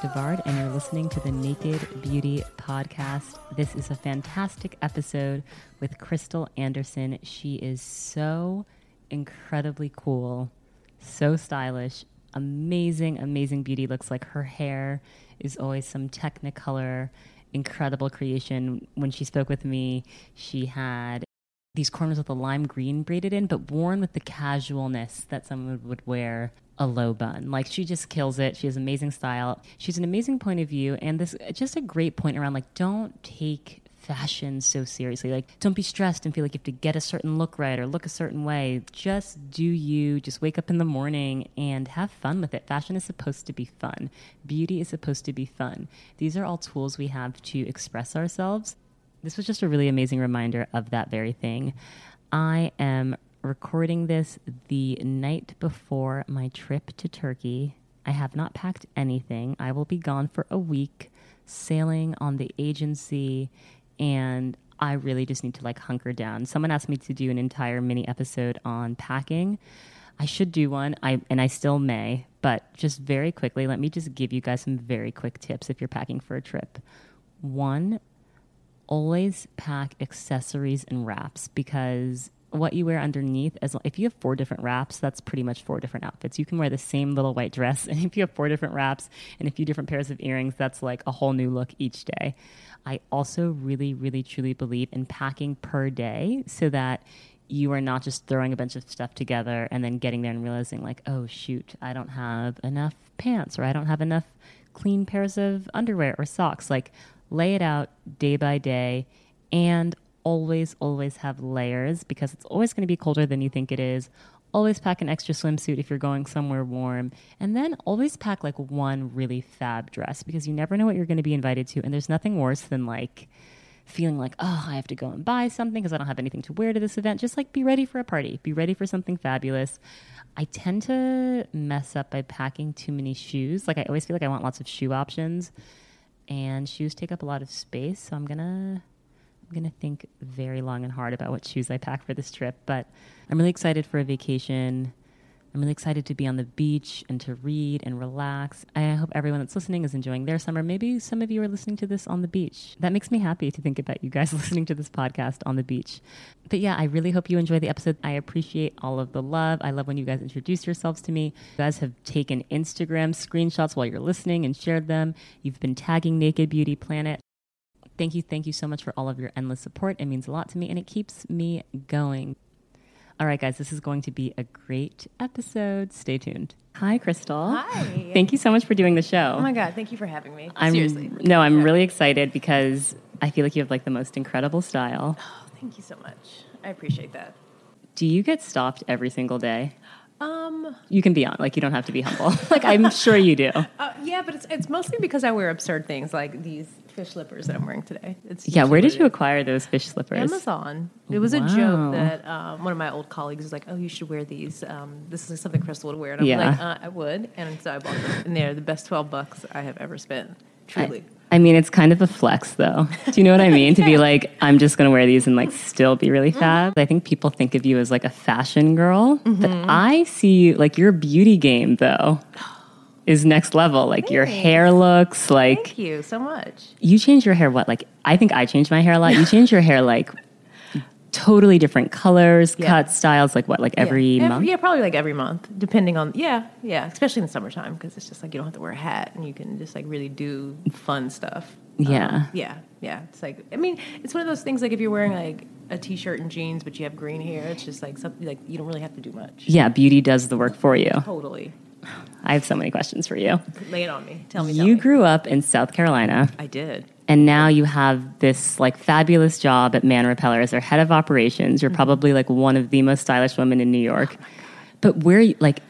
DeVard, and you're listening to the Naked Beauty Podcast. This is a fantastic episode with Crystal Anderson. She is so incredibly cool, so stylish, amazing, amazing beauty. Looks like her hair is always some Technicolor, incredible creation. When she spoke with me, she had these cornrows with a lime green braided in, but worn with the casualness that someone would wear a low bun. Like she just kills it. She has amazing style. She's an amazing point of view, and this just a great point around like don't take fashion so seriously. Like don't be stressed and feel like you have to get a certain look right or look a certain way. Just do you. Just wake up in the morning and have fun with it. Fashion is supposed to be fun. Beauty is supposed to be fun. These are all tools we have to express ourselves. This was just a really amazing reminder of that very thing. I am recording this the night before my trip to Turkey. I have not packed anything. I will be gone for a week sailing on the Aegean and I really just need to like hunker down. Someone asked me to do an entire mini episode on packing. I should do one. I and I still may, but just very quickly, let me just give you guys some very quick tips if you're packing for a trip. One, always pack accessories and wraps because what you wear underneath as if you have four different wraps that's pretty much four different outfits. You can wear the same little white dress and if you have four different wraps and a few different pairs of earrings that's like a whole new look each day. I also really really truly believe in packing per day so that you are not just throwing a bunch of stuff together and then getting there and realizing like oh shoot i don't have enough pants or i don't have enough clean pairs of underwear or socks. Like lay it out day by day and always, always have layers because it's always going to be colder than you think it is. Always pack an extra swimsuit if you're going somewhere warm. And then always pack like one really fab dress because you never know what you're going to be invited to. And there's nothing worse than like feeling like, oh, I have to go and buy something because I don't have anything to wear to this event. Just like be ready for a party, be ready for something fabulous. I tend to mess up by packing too many shoes. Like I always feel like I want lots of shoe options and shoes take up a lot of space. So I'm gonna I'm gonna think very long and hard about what shoes I pack for this trip. But I'm really excited for a vacation. I'm really excited to be on the beach and to read and relax. I hope everyone that's listening is enjoying their summer. Maybe some of you are listening to this on the beach. That makes me happy to think about you guys listening to this podcast on the beach. But yeah, I really hope you enjoy the episode. I appreciate all of the love. I love when you guys introduce yourselves to me. You guys have taken Instagram screenshots while you're listening and shared them. You've been tagging Naked Beauty Planet. Thank you, thank you so much for all of your endless support. It means a lot to me and it keeps me going. All right, guys, this is going to be a great episode. Stay tuned. Hi, Crystal. Hi. Thank you so much for doing the show. Oh my god, thank you for having me. I'm, Seriously. No, I'm Yeah. really excited because I feel like you have like the most incredible style. Oh, thank you so much. I appreciate that. Do you get stopped every single day? Um, You can be on, like you don't have to be humble. like I'm sure you do. uh, yeah, but it's it's mostly because I wear absurd things like these fish slippers that I'm wearing today. It's Yeah, where did you acquire those fish slippers? Amazon. It was a joke that um, one of my old colleagues was like, "Oh, you should wear these. Um, this is something Crystal would wear." And I'm Yeah. like, uh, "I would," and so I bought them, and they're the best twelve bucks I have ever spent. Truly. I mean, it's kind of a flex, though. Do you know what I mean? To be like, I'm just going to wear these and like still be really fab. I think people think of you as like a fashion girl, but I see like your beauty game, though, is next level. Like your hair looks like Thank you so much. you change your hair. What? Like I think I changed my hair a lot. You change your hair like totally different colors, Yeah. cuts, styles. Like what? Like every yeah. month. Yeah, probably like every month, depending on yeah, yeah, especially in the summertime because it's just like you don't have to wear a hat and you can just like really do fun stuff. Yeah. Um, yeah, yeah. It's like I mean, it's one of those things like if you're wearing like a t-shirt and jeans but you have green hair, it's just like something like you don't really have to do much. Yeah, beauty does the work for you. Totally. I have so many questions for you. Lay it on me. Tell me. tell You me. grew up in South Carolina. I did. and now you have this like fabulous job at Man Repeller as their head of operations. You're probably like one of the most stylish women in New York. but where you like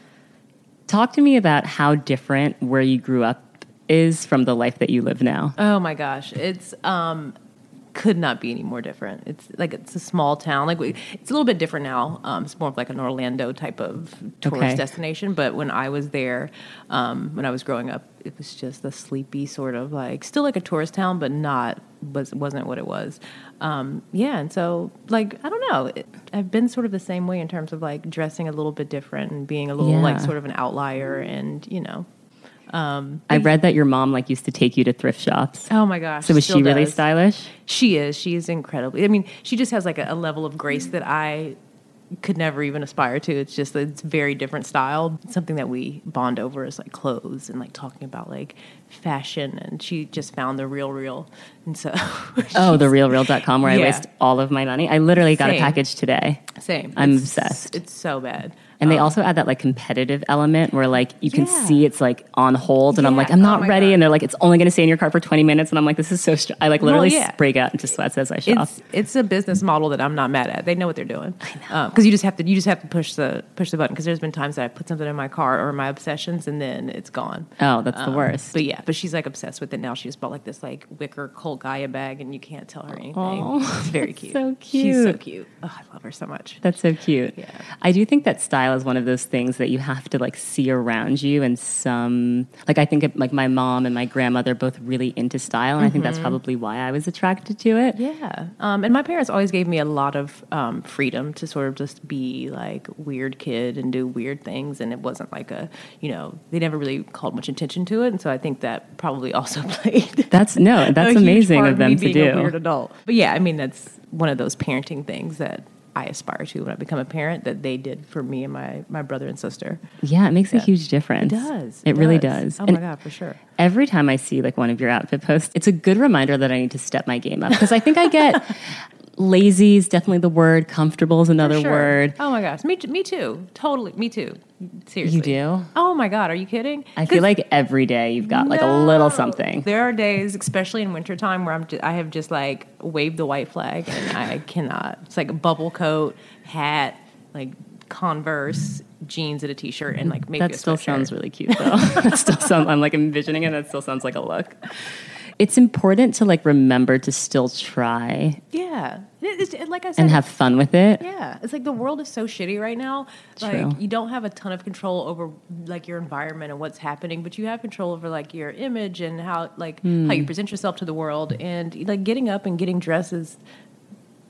talk to me about how different where you grew up is from the life that you live now. Oh my gosh, it's um could not be any more different. It's like it's a small town. Like we, it's a little bit different now. Um, it's more of like an Orlando type of tourist Okay. destination. But when I was there, um, when I was growing up, it was just a sleepy sort of like still like a tourist town, but not was wasn't what it was. Um, yeah, and so like I don't know. It, I've been sort of the same way in terms of like dressing a little bit different and being a little like sort of an outlier, and you know. Um, I read that your mom like used to take you to thrift shops. Oh my gosh! So was she really does. stylish? She is. She is incredibly. I mean, she just has like a, a level of grace that I could never even aspire to. It's just it's very different style. It's something that we bond over is like clothes and like talking about like fashion. And she just found the RealReal. And so, Oh, the real realreal.com where I waste all of my money. I literally got a package today. same. I'm It's- obsessed. It's so bad. And they Um, also add that like competitive element where like you can Yeah. see it's like on hold and I'm like, I'm Oh not my ready. God. And they're like, it's only going to stay in your car for 20 minutes. And I'm like, this is so, str-. I like Well, literally yeah. break out into sweats as I shop. It's it's a business model that I'm not mad at. They know what they're doing. Because you just have to you just have to push the push the button. Because there's been times that I put something in my car or my obsessions and then it's gone. Oh, that's the Um, worst. But yeah, but she's like obsessed with it now. She just bought like this like wicker Cult Gaia bag, and you can't tell her anything. It's very cute. so cute. She's so cute. cute. Oh, I love her so much. That's so cute. Yeah. I do think that style is one of those things that you have to like see around you and some like I think of, like my mom and my grandmother both really into style and I think that's Mm-hmm. probably why I was attracted to it. Yeah, um, and my parents always gave me a lot of um, freedom to sort of just be like weird kid and do weird things, and it wasn't like a you know they never really called much attention to it, and so I think that probably also played. That's no, that's amazing of them to do. A weird adult, but yeah, I mean that's one of those parenting things that I aspire to when I become a parent that they did for me and my my brother and sister. Yeah, it makes a huge difference. It does. It, really does. Oh And my god, for sure. every time I see like one of your outfit posts, it's a good reminder that I need to step my game up because I think I get lazy is definitely the word, comfortable is another sure. word. Oh my gosh, me me too. Totally, me too. Seriously, You do? Oh my god, are you kidding? I feel like every day you've got like a little something. There are days, especially in wintertime, where I'm ju- I have just like waved the white flag and I cannot. It's like a bubble coat, hat, like Converse, jeans, and a t-shirt, and like maybe That still sounds really cute though. that still sounds I'm like envisioning it, that still sounds like a look. It's important to like remember to still try yeah. It- it's- it- like I said, and have fun with it. Yeah, it's like the world is so shitty right now. Like True. you don't have a ton of control over like your environment and what's happening, but you have control over like your image and how like Hmm. how you present yourself to the world. And like getting up and getting dressed is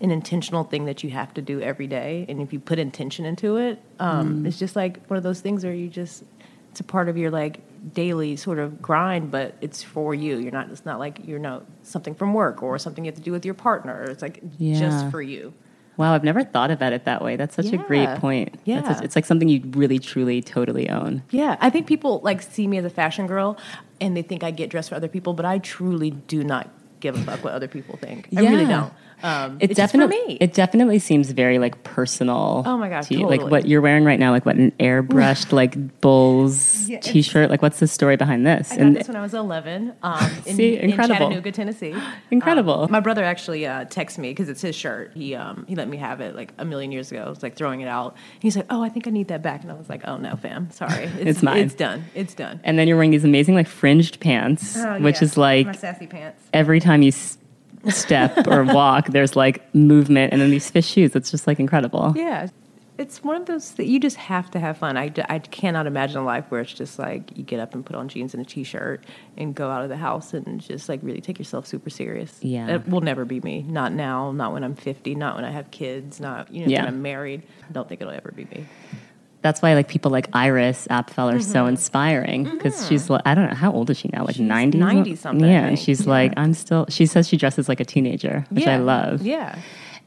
an intentional thing that you have to do every day. And if you put intention into it, um, Hmm. it's just like one of those things where you just it's a part of your like daily sort of grind, but it's for you. You're not. It's not like you're not something from work or something you have to do with your partner. It's like Yeah. just for you. Wow, I've never thought about it that way. That's such a great point. Yeah. it's like something you really truly totally own. Yeah, I think people like see me as a fashion girl, and they think I get dressed for other people, but I truly do not give a fuck what other people think. I really don't. Um, It it's definitely it definitely seems very like personal. Oh my gosh, to you. Like what you're wearing right now, like what an airbrushed like Bulls Yeah, t-shirt. Like what's the story behind this? I got this when I was 11 um, in, See, in incredible. Chattanooga, Tennessee. Incredible. Um, my brother actually uh, texted me because it's his shirt. He um, he let me have it like a million years ago. I was like throwing it out. He's like, "Oh, I think I need that back," and I was like, "Oh no, fam, sorry, it's, It's mine. It's done. It's done." and then you're wearing these amazing like fringed pants, Oh, which yeah. is like my sassy pants. every time you s- step or walk, there's like movement, and then these fish shoes. It's just like incredible. Yeah. it's one of those that you just have to have fun. I, I cannot imagine a life where it's just like you get up and put on jeans and a t-shirt and go out of the house and just like really take yourself super serious. Yeah. it will never be me. Not now. Not when I'm 50. Not when I have kids. Not you know Yeah. when I'm married. I don't think it'll ever be me. That's why like people like Iris Apfel are Mm-hmm. so inspiring because she's like I don't know how old is she now like 90 90 something, yeah and she's Yeah. like I'm still she says she dresses like a teenager which I love Yeah.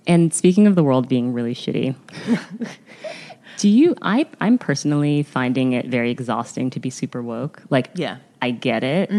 and speaking of the world being really shitty do you I I'm personally finding it very exhausting to be super woke like Yeah. I get it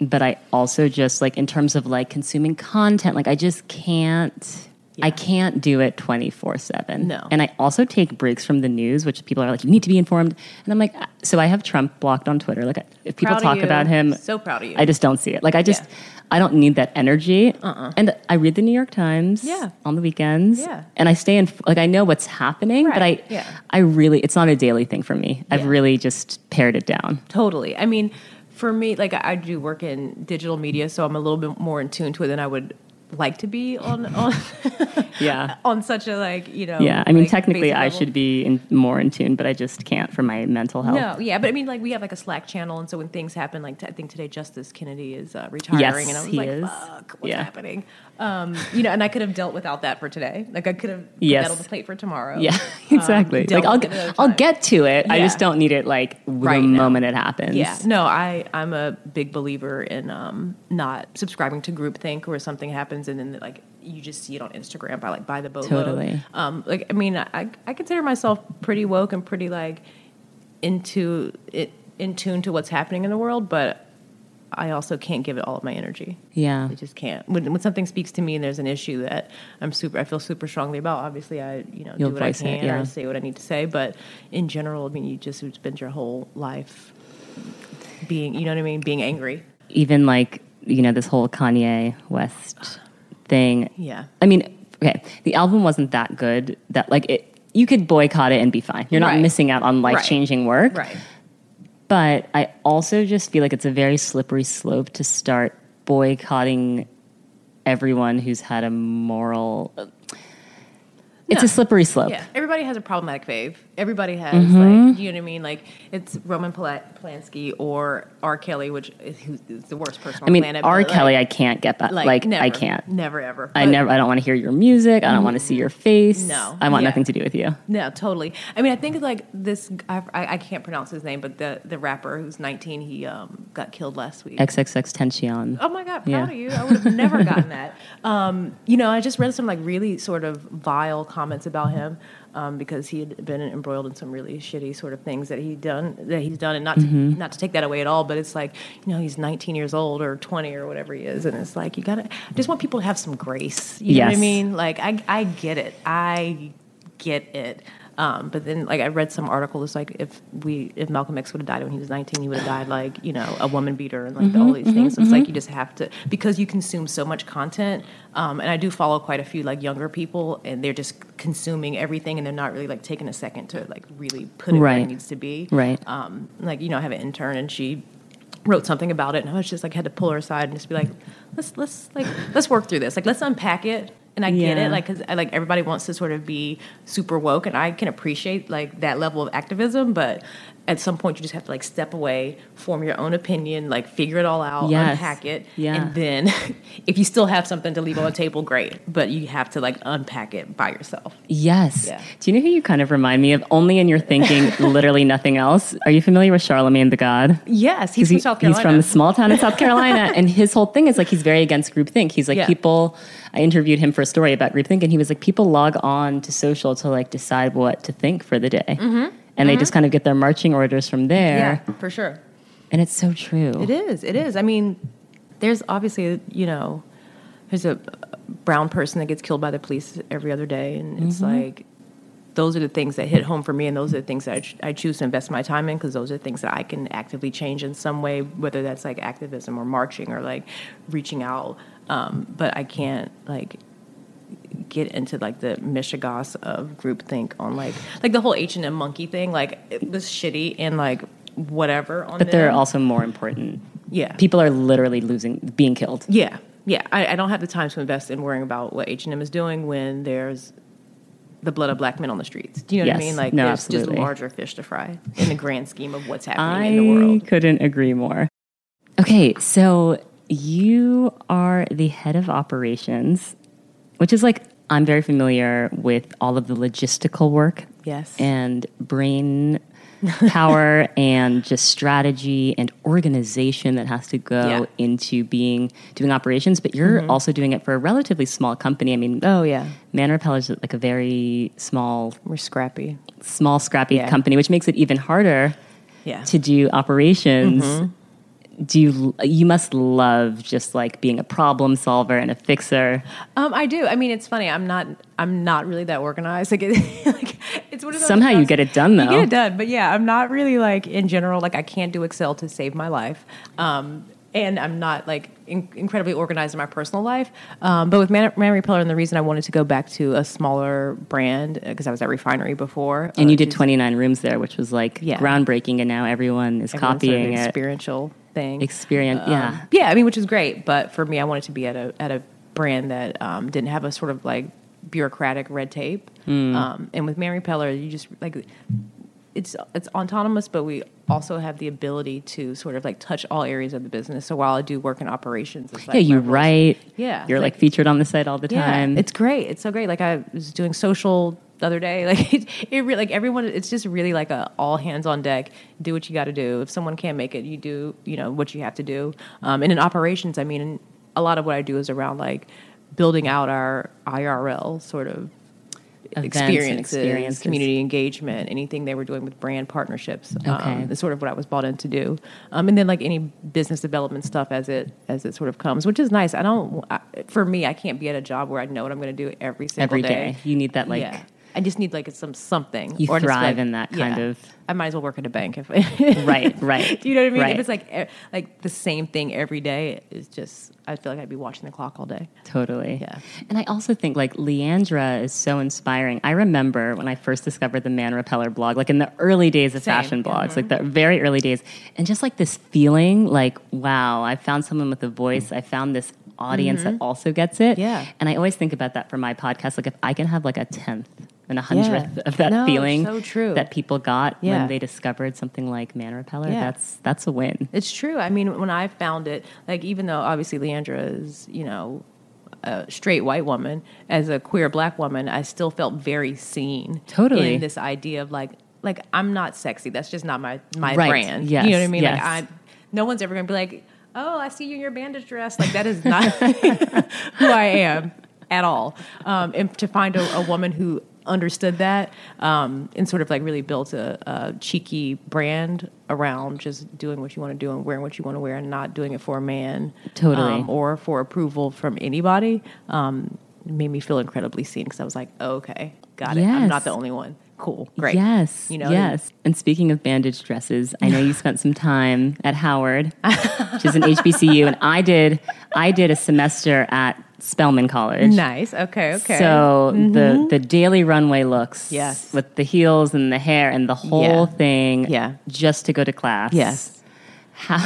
but I also just like in terms of like consuming content like I just can't I can't do it 24 7. No. And I also take breaks from the news, which people are like, you need to be informed. And I'm like, so I have Trump blocked on Twitter. Like, if people Proud talk about him, So proud of you. I just don't see it. Like, I just, Yeah. I don't need that energy. Uh-uh. And I read the New York Times Yeah. on the weekends. Yeah. And I stay in, like, I know what's happening, but I, Yeah. I really, it's not a daily thing for me. I've really just pared it down. Totally. I mean, for me, like I do work in digital media, so I'm a little bit more in tune to it than I would like to be on on Yeah. on such a like you know. Yeah. I mean, like, technically, I level. should be in, more in tune, but I just can't for my mental health. No, yeah, but I mean, like we have like a Slack channel, and so when things happen, like t- I think today Justice Kennedy is uh, retiring, Yes, and I was he like, is. "Fuck, what's Yeah. happening?" Um, you know, and I could have dealt without that for today. Like I could have Yes. that the plate for tomorrow. Yeah, Um, exactly. dealt like I'll with another I'll get to it. I just don't need it like the Right now. moment it happens. Yeah, no, I I'm a big believer in um, not subscribing to groupthink where something happens and then like you just see it on Instagram by like by the boatload. Totally. Um, like I mean, I I consider myself pretty woke and pretty like into it in tune to what's happening in the world, but I also can't give it all of my energy. Yeah. I just can't. When, when something speaks to me and there's an issue that I'm super, I feel super strongly about. Obviously, I you know You'll do what I voice it, can yeah. or say what I need to say. But in general, I mean, you just spend your whole life being, you know what I mean, being angry. Even like you know this whole Kanye West thing. Yeah. I mean, okay, the album wasn't that good. That like it, you could boycott it and be fine. You're not Right. missing out on life changing work. Right. But I also just feel like it's a very slippery slope to start boycotting everyone who's had a moral. It's No. a slippery slope. Yeah, everybody has a problematic fave. Everybody has, Mm-hmm. like, you know what I mean? Like, it's Roman Pola- Polanski or R. Kelly, which is, is the worst person I mean, planet. R. but, Kelly, like, I can't get that. like, Like, never, I can't. never ever. I never. I don't want to hear your music. I don't want to see your face. No. I want Yeah. nothing to do with you. No, totally. I mean, I think it's like this. I, I I can't pronounce his name, but the the rapper who's 19, he um, got killed last week. XXX Tension. Oh my god, proud Yeah. of you! I would have never gotten that. Um, you know, I just read some like really sort of vile comments about him um, because he had been embroiled in some really shitty sort of things that he done that he's done, and not to, Mm-hmm. not to take that away at all, but it's like you know he's 19 years old or 20 or whatever he is, and it's like you gotta I just want people to have some grace. You know what I mean? Like I I get it, I get it. Um, but then, like I read some article, it's like if we, if Malcolm X would have died when he was 19, he would have died like you know a woman beater and like all these things. So it's like you just have to because you consume so much content. Um, and I do follow quite a few like younger people, and they're just consuming everything, and they're not really like taking a second to like really put it where Right. it needs to be. Right. Um, like you know, I have an intern, and she wrote something about it, and I was just like had to pull her aside and just be like, let's let's like let's work through this. Like let's unpack it. And I get it, like, because uh, like everybody wants to sort of be super woke, and I can appreciate like that level of activism. But at some point, you just have to like step away, form your own opinion, like figure it all out, Yes. unpack it, Yeah. and then if you still have something to leave on the table, great. But you have to like unpack it by yourself. Yes. Yeah. Do you know who you kind of remind me of? Only in your thinking, literally nothing else. Are you familiar with Charlemagne the God? Yes, he's 'Cause from he- South Carolina. He's from the small town in South Carolina, and his whole thing is like he's very against groupthink. He's like Yeah. people. I interviewed him for a story about groupthink, and he was like people log on to social to like decide what to think for the day, mm-hmm. and they just kind of get their marching orders from there. yeah, for sure. And it's so true. It is. It is. I mean, there's obviously, you know, there's a brown person that gets killed by the police every other day, and it's like those are the things that hit home for me, and those are the things that I, ch- I choose to invest my time in because those are things that I can actively change in some way, whether that's like activism or marching or like reaching out. Um, but I can't like get into like the mishigas of groupthink on like like the whole H and M monkey thing. Like it was shitty and like whatever on But there are also more important. Yeah. People are literally losing, being killed. Yeah, yeah. I, I don't have the time to invest in worrying about what H and M is doing when there's the blood of black men on the streets. Do you know what I mean? Like No, there's just larger fish to fry in the grand scheme of what's happening I in the world. I couldn't agree more. Okay, so you are the head of operations, which is like I'm very familiar with all of the logistical work Yes. and brain power and just strategy and organization that has to go Yeah. into being doing operations. But you're also doing it for a relatively small company. I mean, oh yeah, Man Repel is like a very small, we're scrappy. small, scrappy Yeah. company, which makes it even harder Yeah. to do operations. Mm-hmm. Do you you must love just like being a problem solver and a fixer. Um, I do. I mean, it's funny. I'm not. I'm not really that organized. Like, it, like it's one of those Somehow you get it done though. You get it done, but yeah, I'm not really like in general. Like, I can't do Excel to save my life, um, and I'm not like in, incredibly organized in my personal life. Um, but with Man, Man Repeller, and the reason I wanted to go back to a smaller brand because I was at Refinery before, And uh, you did 29 rooms there, which was like Yeah. groundbreaking, and now everyone is everyone's sort of copying it. experiential thing. Experience, yeah. Um, yeah, I mean, which is great. But for me, I wanted to be at a at a brand that um, didn't have a sort of like bureaucratic red tape. Hmm. Um, and with Man Repeller, you just like it's it's autonomous, but we also have the ability to sort of like touch all areas of the business. So while I do work in operations, it's like yeah, you write. Yeah, you're like, like- featured on the site all the yeah, time. it's great. It's so great. Like I was doing social the other day. Like it, it re- like everyone. It's just really like a all hands on deck. Do what you got to do. If someone can't make it, you do. You know what you have to do. Um, and in operations, I mean, a lot of what I do is around like building out our IRL sort of experiences, experiences. community engagement, anything they were doing with brand partnerships. Okay. Um, is sort of what I was brought in to do. Um, and then like any business development stuff as it as it sort of comes, which is nice. I don't. I, for me, I can't be at a job where I know what I'm going to do every single day. every day. You need that like yeah. I just need like some something. You or just, thrive like- in that kind yeah. of- I might as well work at a bank if. right, right. Do you know what I mean? Right. If it's like like the same thing every day, it's just I feel like I'd be watching the clock all day. Totally. Yeah. And I also think like Leandra is so inspiring. I remember when I first discovered the Man Repeller blog, like in the early days of Same. Mm-hmm. fashion blogs, like the very early days, and just like this feeling like, wow, I found someone with a voice. I found this audience that also gets it. Mm-hmm. Yeah. And I always think about that for my podcast. Like if I can have like a tenth and a hundredth Yeah. of that No, feeling so true. that people got Yeah. when they discovered something like Man Repeller, Yeah. that's that's a win. It's true. I mean, when I found it, like even though obviously Leandra is, you know, a straight white woman, as a queer black woman, I still felt very seen. Totally. in this idea of like, like I'm not sexy. That's just not my my Right. brand. Yes. You know what I mean? Yes. Like I, no one's ever gonna be like, oh, I see you in your bandage dress. Like that is not who I am at all. Um, and to find a, a woman who understood that um, and sort of like really built a, a cheeky brand around just doing what you want to do and wearing what you want to wear and not doing it for a man Totally. um, or for approval from anybody um, made me feel incredibly seen because I was like, oh, okay, got it. I'm not the only one. Cool, great. Yes. You know, yes. And speaking of bandage dresses, I know you spent some time at Howard, which is an HBCU, and I did I did a semester at Spelman College. Nice. Okay. Okay. So the the daily runway looks, Yes. with the heels and the hair and the whole Yeah. thing, Yeah. just to go to class. yes. How,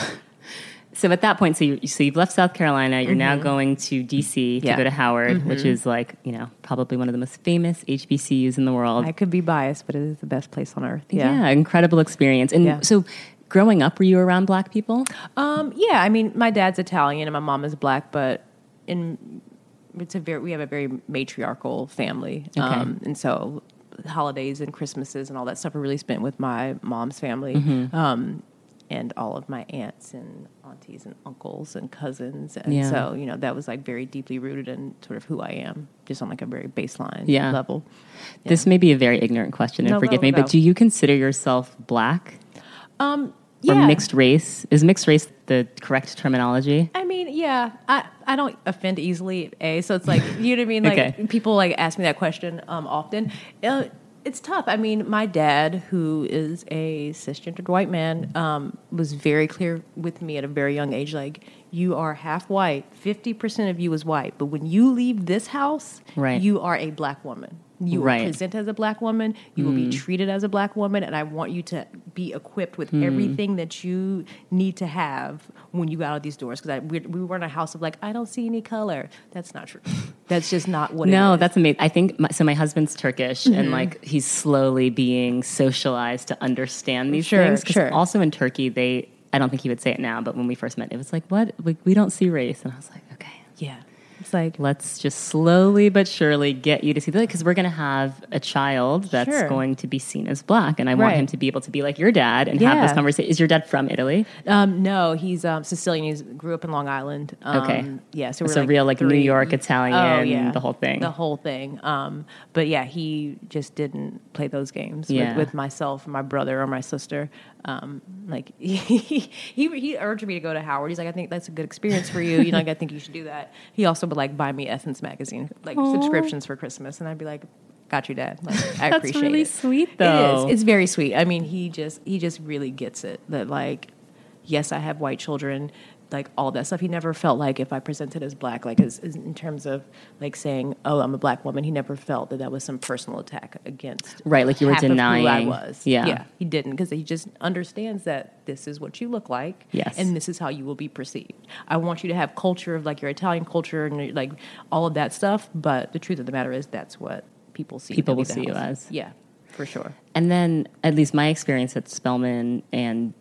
so at that point, so you so you've left South Carolina. You're now going to DC to Mm-hmm. Yeah. Mm-hmm. go to Howard, which is like you know probably one of the most famous HBCUs in the world. I could be biased, but it is the best place on earth. Yeah, incredible experience. And Yeah. so, growing up, were you around black people? Um, yeah, I mean, my dad's Italian and my mom is black, but in it's a very we have a very matriarchal family, Okay. um, and so holidays and Christmases and all that stuff are really spent with my mom's family, Mm-hmm. um, and all of my aunts and aunties and uncles and cousins, and Yeah. so you know that was like very deeply rooted in sort of who I am, just on like a very baseline Yeah. level. This may be a very ignorant question, and No, forgive go, me, go. but do you consider yourself black Um, or mixed race? Is mixed race the correct terminology? I mean, yeah, I, I don't offend easily, A. So it's like, you know what I mean? Like, Okay. people like ask me that question um, often. Uh, it's tough. I mean, my dad, who is a cisgendered white man, um, was very clear with me at a very young age like, you are half white, 50% of you is white, but when you leave this house, Right. you are a black woman. You will Right. Mm. present as a black woman. You will be treated as a black woman, and I want you to be equipped with Mm. everything that you need to have when you got out of these doors. Because we, we were in a house of like, I don't see any color. That's not true. That's just not what. No, is. that's amazing. I think my, so. My husband's Turkish, Mm-hmm. and like he's slowly being socialized to understand these Sure, things. sure. Also in Turkey, they. I don't think he would say it now, but when we first met, it was like, "What? Like, we don't see race," and I was like, "Okay." yeah. Like Let's just slowly but surely get you to see that because we're going to have a child that's Sure. going to be seen as black, and I want him to be able to be like your dad and have this conversation. Is your dad from Italy? Um, no, he's um, Sicilian. He grew up in Long Island. Um, Okay. Yeah, so we're So real, like, New York Italian, Oh yeah, the whole thing. The whole thing. Um, but yeah, he just didn't play those games Yeah. with, with myself, my brother, or my sister. Um, like he, he he urged me to go to Howard. He's like, I think that's a good experience for you. You know, like I think you should do that. He also would like buy me Essence magazine, like Aw. subscriptions for Christmas, and I'd be like. Got you, Dad. Like, I That's appreciate really it. sweet, though. It is. It's very sweet. I mean, he just he just really gets it that like, yes, I have white children, like all that stuff. He never felt like if I presented as black, like as, as in terms of like saying, "Oh, I'm a black woman," he never felt that that was some personal attack against Right, like you were denying. I was. Yeah. yeah, he didn't because he just understands that this is what you look like, Yes. and this is how you will be perceived. I want you to have culture of like your Italian culture and like all of that stuff, but the truth of the matter is that's what people see. People will see you as. Yeah, for sure. And then, at least my experience at Spelman and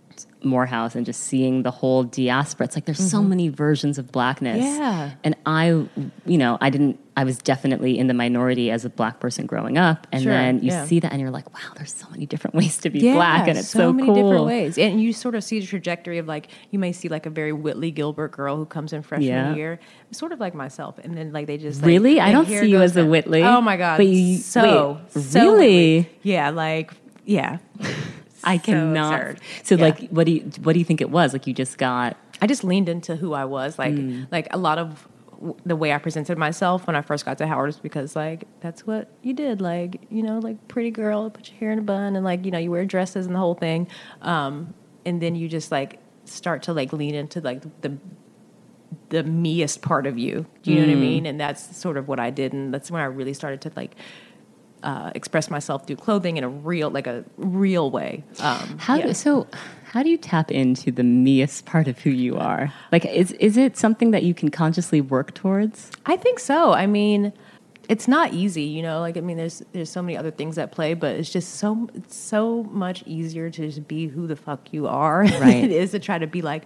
Morehouse, and just seeing the whole diaspora, it's like there's so many versions of blackness. Mm-hmm. Yeah. And I, you know, I didn't, I was definitely in the minority as a black person growing up. And Sure, then you yeah. see that and you're like, wow, there's so many different ways to be black. And it's so, so many cool. different ways. And you sort of see the trajectory of like you may see like a very Whitley Gilbert girl who comes in freshman Yeah. year, sort of like myself, and then like they just like, Really? I don't see you as a Whitley. Oh my god! But you- so wait, so really? Whitley. Yeah, like yeah. I So cannot. absurd. So, Yeah. like, what do you, what do you think it was? Like, you just got, I just leaned into who I was. Like Mm. like a lot of the way I presented myself when I first got to Howard because like that's what you did. Like you know, like pretty girl, put your hair in a bun, and like you know you wear dresses and the whole thing. Um, and then you just like start to like lean into like the the meest part of you. Do you know what I Mm. mean? And that's sort of what I did, and that's when I really started to like. Uh, express myself through clothing in a real, like a real way. Um, How yeah. so? How do you tap into the meest part of who you are? Like, is is it something that you can consciously work towards? I think so. I mean, it's not easy, you know. Like I mean, there's there's so many other things at play, but it's just so it's so much easier to just be who the fuck you are Right. it is to try to be like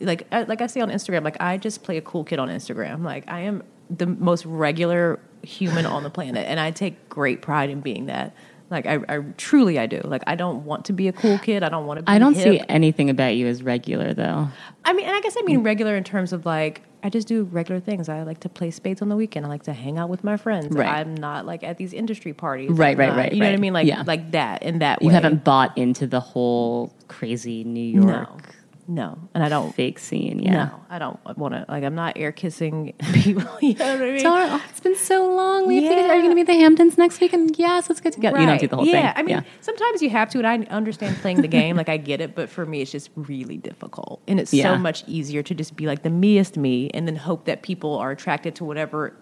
like uh, like I say on Instagram. Like I just play a cool kid on Instagram. Like I am the most regular human on the planet, and I take great pride in being that. Like I, I truly I do. Like I don't want to be a cool kid. I don't want to. be I don't hip. see anything about you as regular, though. I mean, and I guess I mean regular in terms of like I just do regular things. I like to play spades on the weekend. I like to hang out with my friends. Right. I'm not like at these industry parties. Right, right, right, You know what I mean? Like Yeah. like that in that You way. haven't bought into the whole crazy New York no, and I don't. fake scene. Yeah. No, I don't want to. Like, I'm not air kissing people. You know what I mean? Oh, it's been so long. We have to get, are you going to be at the Hamptons next week? And yes, let's get together. You don't do the whole yeah, thing. I mean, sometimes you have to, and I understand playing the game. like, I get it, but for me, it's just really difficult, and it's Yeah. so much easier to just be like the meest me, and then hope that people are attracted to whatever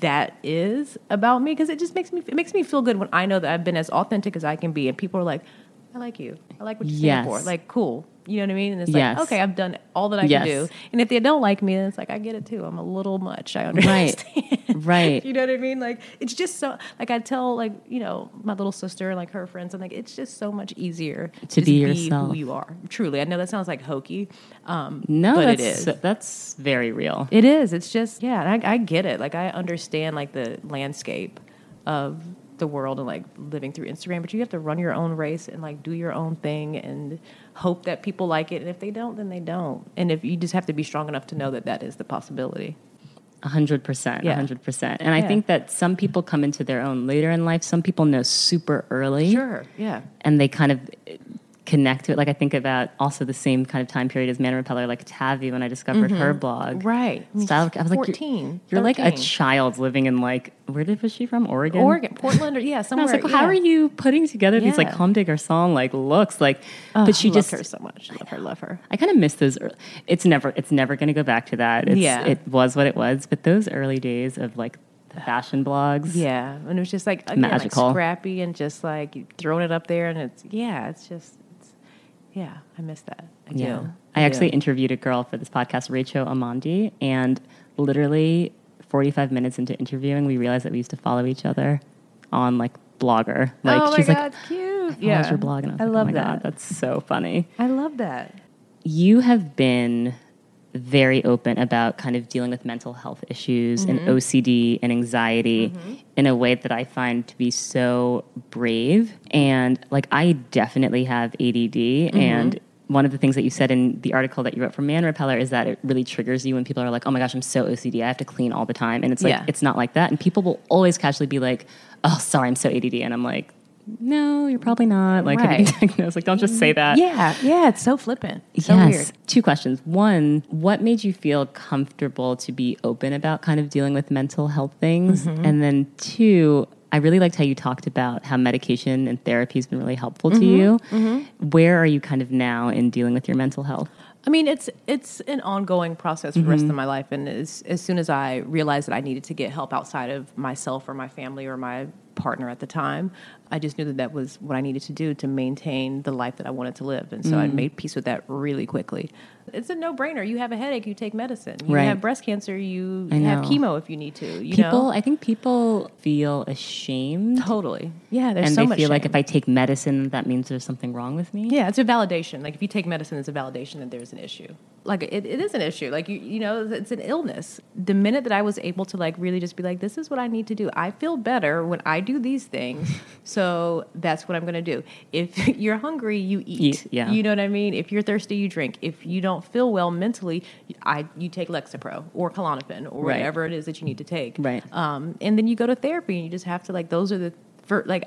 that is about me, because it just makes me it makes me feel good when I know that I've been as authentic as I can be, and people are like, "I like you. I like what you stand for." Like, cool. You know what I mean? And it's Yes. like, okay, I've done all that I Yes. can do, and if they don't like me, then it's like I get it too. I'm a little much. I understand. Right. You know what I mean? Like it's just so like I tell like you know my little sister and like her friends. I'm like it's just so much easier to, just be yourself. who you are. Truly, I know that sounds like hokey. Um, No, but it is. that's very real. It is. It's just yeah. I, I get it. Like I understand like the landscape of the world and like living through Instagram, but you have to run your own race and like do your own thing and hope that people like it. And if they don't, then they don't. And if you just have to be strong enough to know that that is the possibility. A hundred percent, a Yeah. hundred percent. And I think that some people come into their own later in life. Some people know super early. Sure. Yeah. and they kind of connect to it. Like I think about also the same kind of time period as Man Repeller, like Tavi when I discovered her blog. Mm-hmm. Right. Style, I was like, 14, you're, you're like a child living in like, where did was she from? Oregon? Oregon, Portland, or yeah, And I somewhere. was like, well, how are you putting together these like Yeah. Comme des Garçons like looks like? Oh, but she love just, her so much. Love her, love her. I kind of miss those. ear- It's never, it's never going to go back to that. It's, Yeah. it was what it was. But those early days of like the fashion blogs. Yeah, and it was just like again, Magical. like scrappy and just like throwing it up there, and it's yeah, it's just yeah, I miss that. I Yeah. do. I actually do. interviewed a girl for this podcast, Rachel Amandi, and literally 45 minutes into interviewing, we realized that we used to follow each other on like Blogger. Oh like oh my she's god, like, cute. "Follows Yeah, your blog, and I I like, oh love oh my that. God, that's so funny. I love that. You have been very open about kind of dealing with mental health issues and Mm-hmm. OCD and anxiety in a way that I find to be so brave. And like, I definitely have ADD. Mm-hmm. And one of the things that you said in the article that you wrote for Man Repeller is that it really triggers you when people are like, oh my gosh, I'm so OCD. I have to clean all the time. And it's like, Yeah. it's not like that. And people will always casually be like, oh, sorry, I'm so ADD. And I'm like, no, you're probably not. Like, have you diagnosed? Like, don't just say that. Yeah, yeah, it's so flippant. So yes. weird. Two questions. One, what made you feel comfortable to be open about kind of dealing with mental health things? Mm-hmm. And then two, I really liked how you talked about how medication and therapy has been really helpful Mm-hmm. to you. Where are you kind of now in dealing with your mental health? I mean, it's it's an ongoing process for the rest of my life, and as as soon as I realized that I needed to get help outside of myself or my family or my partner at the time, I just knew that that was what I needed to do to maintain the life that I wanted to live, and so I mm-hmm. made peace with that really quickly. It's a no brainer. You have a headache, you take medicine. You Right. have breast cancer, you have chemo if you need to. You People, know, I think people feel ashamed. totally. Yeah, there's and so they much. feel like if I take medicine, that means there's something wrong with me. Yeah, it's a validation. Like if you take medicine, it's a validation that there's an issue. Like it, it is an issue. Like you, you know, it's an illness. The minute that I was able to like really just be like, this is what I need to do. I feel better when I do these things. so that's what I'm going to do. If you're hungry, you eat. Eat, yeah. You know what I mean? If you're thirsty, you drink. If you don't feel well mentally, I you take Lexapro or Klonopin or Right. whatever it is that you need to take. Right. Um, and then you go to therapy and you just have to like those are the for like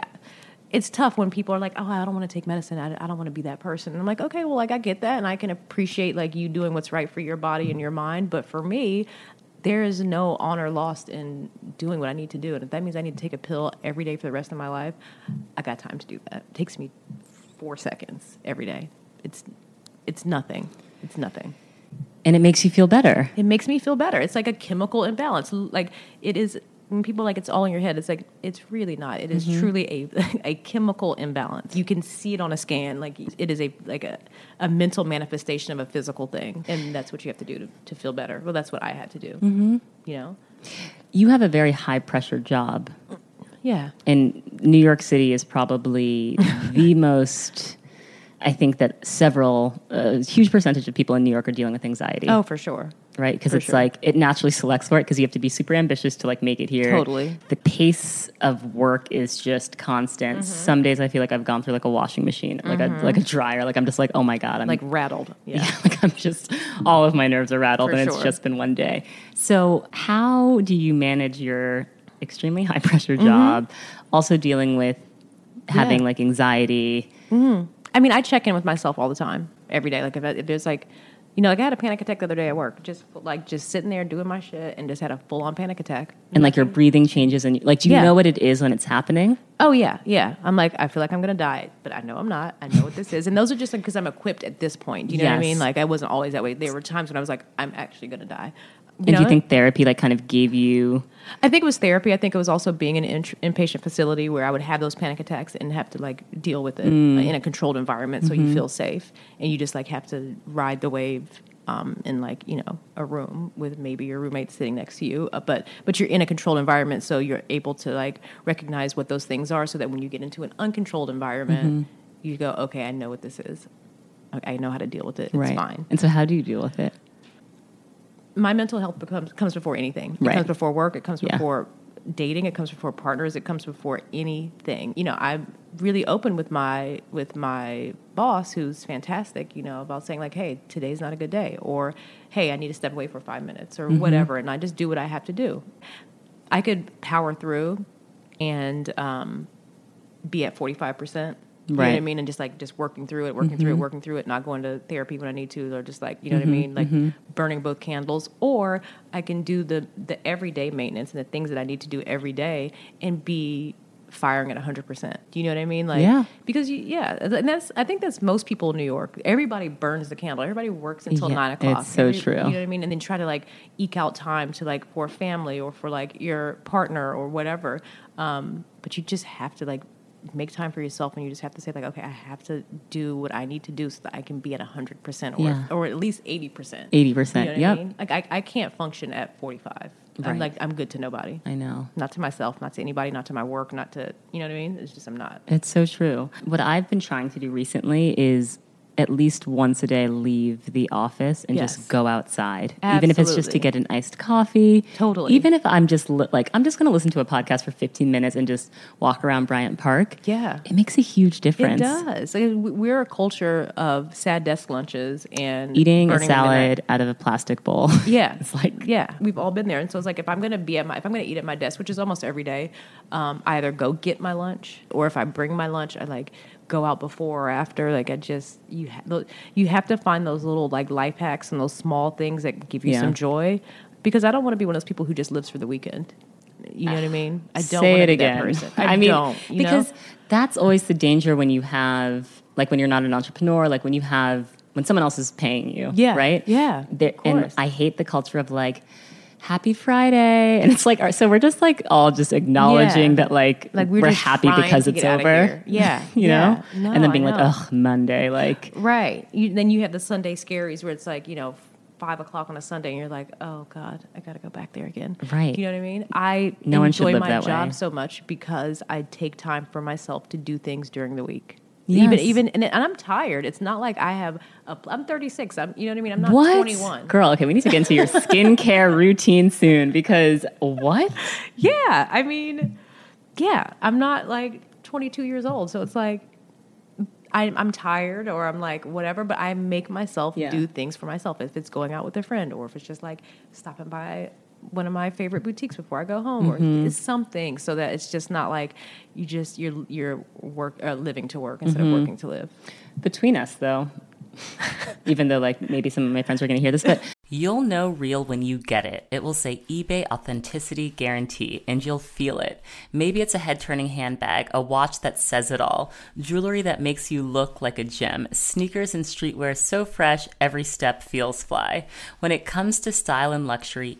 it's tough when people are like, "Oh, I don't want to take medicine. I, I don't want to be that person." And I'm like, "Okay, well, like I get that, and I can appreciate like you doing what's right for your body and your mind. But for me, there is no honor lost in doing what I need to do. And if that means I need to take a pill every day for the rest of my life, I got time to do that. It takes me four seconds every day. It's it's nothing. It's nothing And it makes you feel better. it makes me feel better. It's like a chemical imbalance. Like it is when people like it's all in your head. It's like it's really not. It is truly a a chemical imbalance. You can see it on a scan. Like it is a like a, a mental manifestation of a physical thing, and that's what you have to do to, to feel better. Well, that's what I had to do. Mm-hmm. You know. You have a very high pressure job. Yeah. and New York City is probably the most. I think that several, a huge percentage of people in New York are dealing with anxiety. Oh, for sure. Right? Because it's sure. like it naturally selects for it because you have to be super ambitious to like make it here. Totally. The pace of work is just constant. Mm-hmm. Some days I feel like I've gone through like a washing machine, like a like a dryer. Like I'm just like, oh my god, I'm Like rattled. Yeah. yeah, like I'm just all of my nerves are rattled, For and it's just been one day. So, how do you manage your extremely high pressure Mm-hmm. job, also dealing with having like anxiety? I mean, I check in with myself all the time, every day. Like if, if there's like, you know, like I had a panic attack the other day at work. Just like just sitting there doing my shit and just had a full on panic attack. And like your breathing changes, and like, do you Yeah. know what it is when it's happening? Oh yeah, yeah. I'm like, I feel like I'm gonna die, but I know I'm not. I know what this is, and those are just because I'm equipped at this point. You know what I mean? Like I wasn't always that way. There were times when I was like, I'm actually gonna die. And do you think therapy like kind of gave you I think it was therapy. I think it was also being in an in- inpatient facility where I would have those panic attacks and have to like deal with it Mm. in a controlled environment, so Mm-hmm. you feel safe, and you just like have to ride the wave um, in like you know a room with maybe your roommate sitting next to you, uh, but but you're in a controlled environment, so you're able to like recognize what those things are, so that when you get into an uncontrolled environment, Mm-hmm. you go, okay, I know what this is. I I know how to deal with it. It's fine. And so, how do you deal with it? My mental health becomes comes before anything. It Right. comes before work. It comes Yeah. before dating. It comes before partners. It comes before anything. You know, I'm really open with my with my boss, who's fantastic. You know, about saying like, "Hey, today's not a good day," or "Hey, I need to step away for five minutes," Mm-hmm. or whatever, and I just do what I have to do. I could power through and um, be at forty five percent. You know what I mean? And just like just working through it, working through Mm-hmm. it, working through it, not going to therapy when I need to, or just like you know what I mean, like burning both candles. Or I can do the the everyday maintenance and the things that I need to do every day and be firing at 100%. Do you know what I mean? Like Yeah. because you, yeah, and that's I think that's most people in New York. Everybody burns the candle. Everybody works until Yeah, 9 o'clock. it's so Every- true. You know what I mean? And then try to like eke out time to like for family or for like your partner or whatever. Um, but you just have to like make time for yourself and you just have to say like okay i have to do what i need to do so that i can be at 100% or, Yeah. or at least 80% 80%, you know what I mean? like I, I can't function at 45 i'm like i'm good to nobody I know. not to myself, not to anybody, not to my work, not to you know what I mean. It's just I'm not. It's so true. What I've been trying to do recently is at least once a day leave the office and Yes. just go outside, even if it's just to Absolutely. get an iced coffee. Totally. Even if I'm just li- like I'm just going to listen to a podcast for 15 minutes and just walk around Bryant Park. Yeah. it makes a huge difference. It does. Like, we- we're a culture of sad desk lunches and Eating a burning midnight. salad out of a plastic bowl. Yeah, it's like yeah, we've all been there, and so it's like if I'm gonna be at my if I'm gonna eat at my desk, which is almost every day, um, I either go get my lunch or if I bring my lunch, I like go out before or after. Like I just you ha- you have to find those little like life hacks and those small things that give you Yeah. some joy, because I don't want to be one of those people who just lives for the weekend. You know what I ah, mean? I don't say it be that again. person. I, mean, you know? because that's always the danger when you have, like, when you're not an entrepreneur, like when you have when someone else is paying you. Yeah, right. yeah, and. I hate the culture of like. Happy Friday, and it's like our- so we're just like all just acknowledging Yeah. that like, Like, we're we're happy because it's over. Yeah, you yeah. know, No, and then being like, ugh, Monday, like Right. You, then you have the Sunday scaries where it's like, you know, five o'clock on a Sunday and you're like, oh God, I got to go back there again. Right. You know what I mean? I No enjoy my job way. so much because I take time for myself to do things during the week. Yes. Even, even, and, and I'm tired. It's not like I have, a, I'm 36. I'm, you know what I mean? I'm not what, 21. girl? Okay, we need to get into your skincare routine soon because what? Yeah. I mean, yeah, I'm not like 22 years old. So it's like, I, I'm tired or I'm like whatever, but I make myself Yeah. do things for myself. If it's going out with a friend or if it's just like stopping by one of my favorite boutiques before I go home Mm-hmm. or something so that it's just not like you just you're you're work uh, living to work instead Mm-hmm. of working to live. between us though even though like maybe some of my friends are going to hear this but you'll know real when you get it it will say ebay authenticity guarantee and you'll feel it maybe it's a head turning handbag a watch that says it all jewelry that makes you look like a gem sneakers and streetwear so fresh every step feels fly when it comes to style and luxury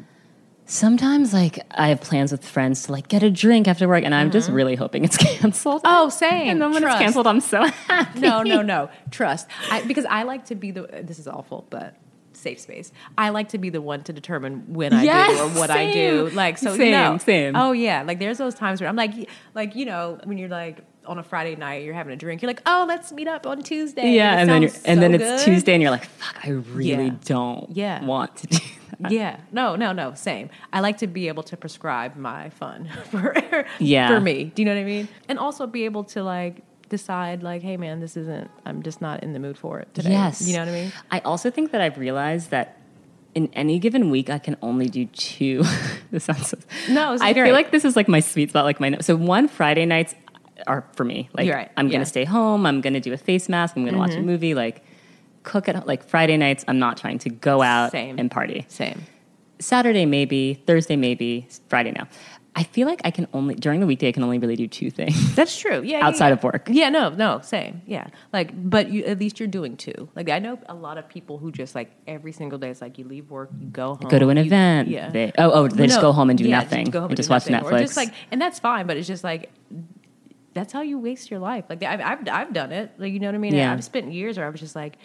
Sometimes, like, I have plans with friends to like get a drink after work, and I'm just mm-hmm. really hoping it's canceled. Oh, same. And then when Trust. it's canceled, I'm so happy. no, no, no. Trust. I, because I like to be the. This is awful, but safe space. I like to be the one to determine when I Yes, do or what I do. Like so, Same, no. same. Oh yeah, like there's those times where I'm like, like you know, when you're like on a Friday night, you're having a drink. You're like, oh, let's meet up on Tuesday. Yeah, It and then you're, sounds and so then it's good. Tuesday, and you're like, "Fuck, I really Yeah. don't Yeah. want to do that." Yeah, no, no, no, same. I like to be able to prescribe my fun for Yeah. for me. Do you know what I mean? And also be able to like decide like, hey man, this isn't. I'm just not in the mood for it today. Yes, you know what I mean. I also think that I've realized that in any given week, I can only do two. this sounds. So, No, I feel like this is like my sweet spot. Like my so one Friday nights are for me. Like right, I'm. Mm-hmm. gonna stay home. I'm gonna do a face mask. I'm gonna watch a movie. Like cook at like Friday nights. I'm not trying to go out Same. and party. Same. Saturday maybe, Thursday maybe, Friday now. I feel like I can only during the weekday I can only really do two things. That's true. Yeah. Outside yeah. of work. Yeah. No. No. Same. Yeah. Like, but you at least you're doing two. Like, I know a lot of people who just like every single day. It's like you leave work, you go home, Go to an you- event. Yeah. They, oh, oh, they just go home and do yeah, nothing. Just go home and and just watch nothing. Netflix. Or just like, and that's fine. But it's just like that's how you waste your life. Like I've I've, I've done it. Like you know what I mean. Yeah. I've spent years where I was just like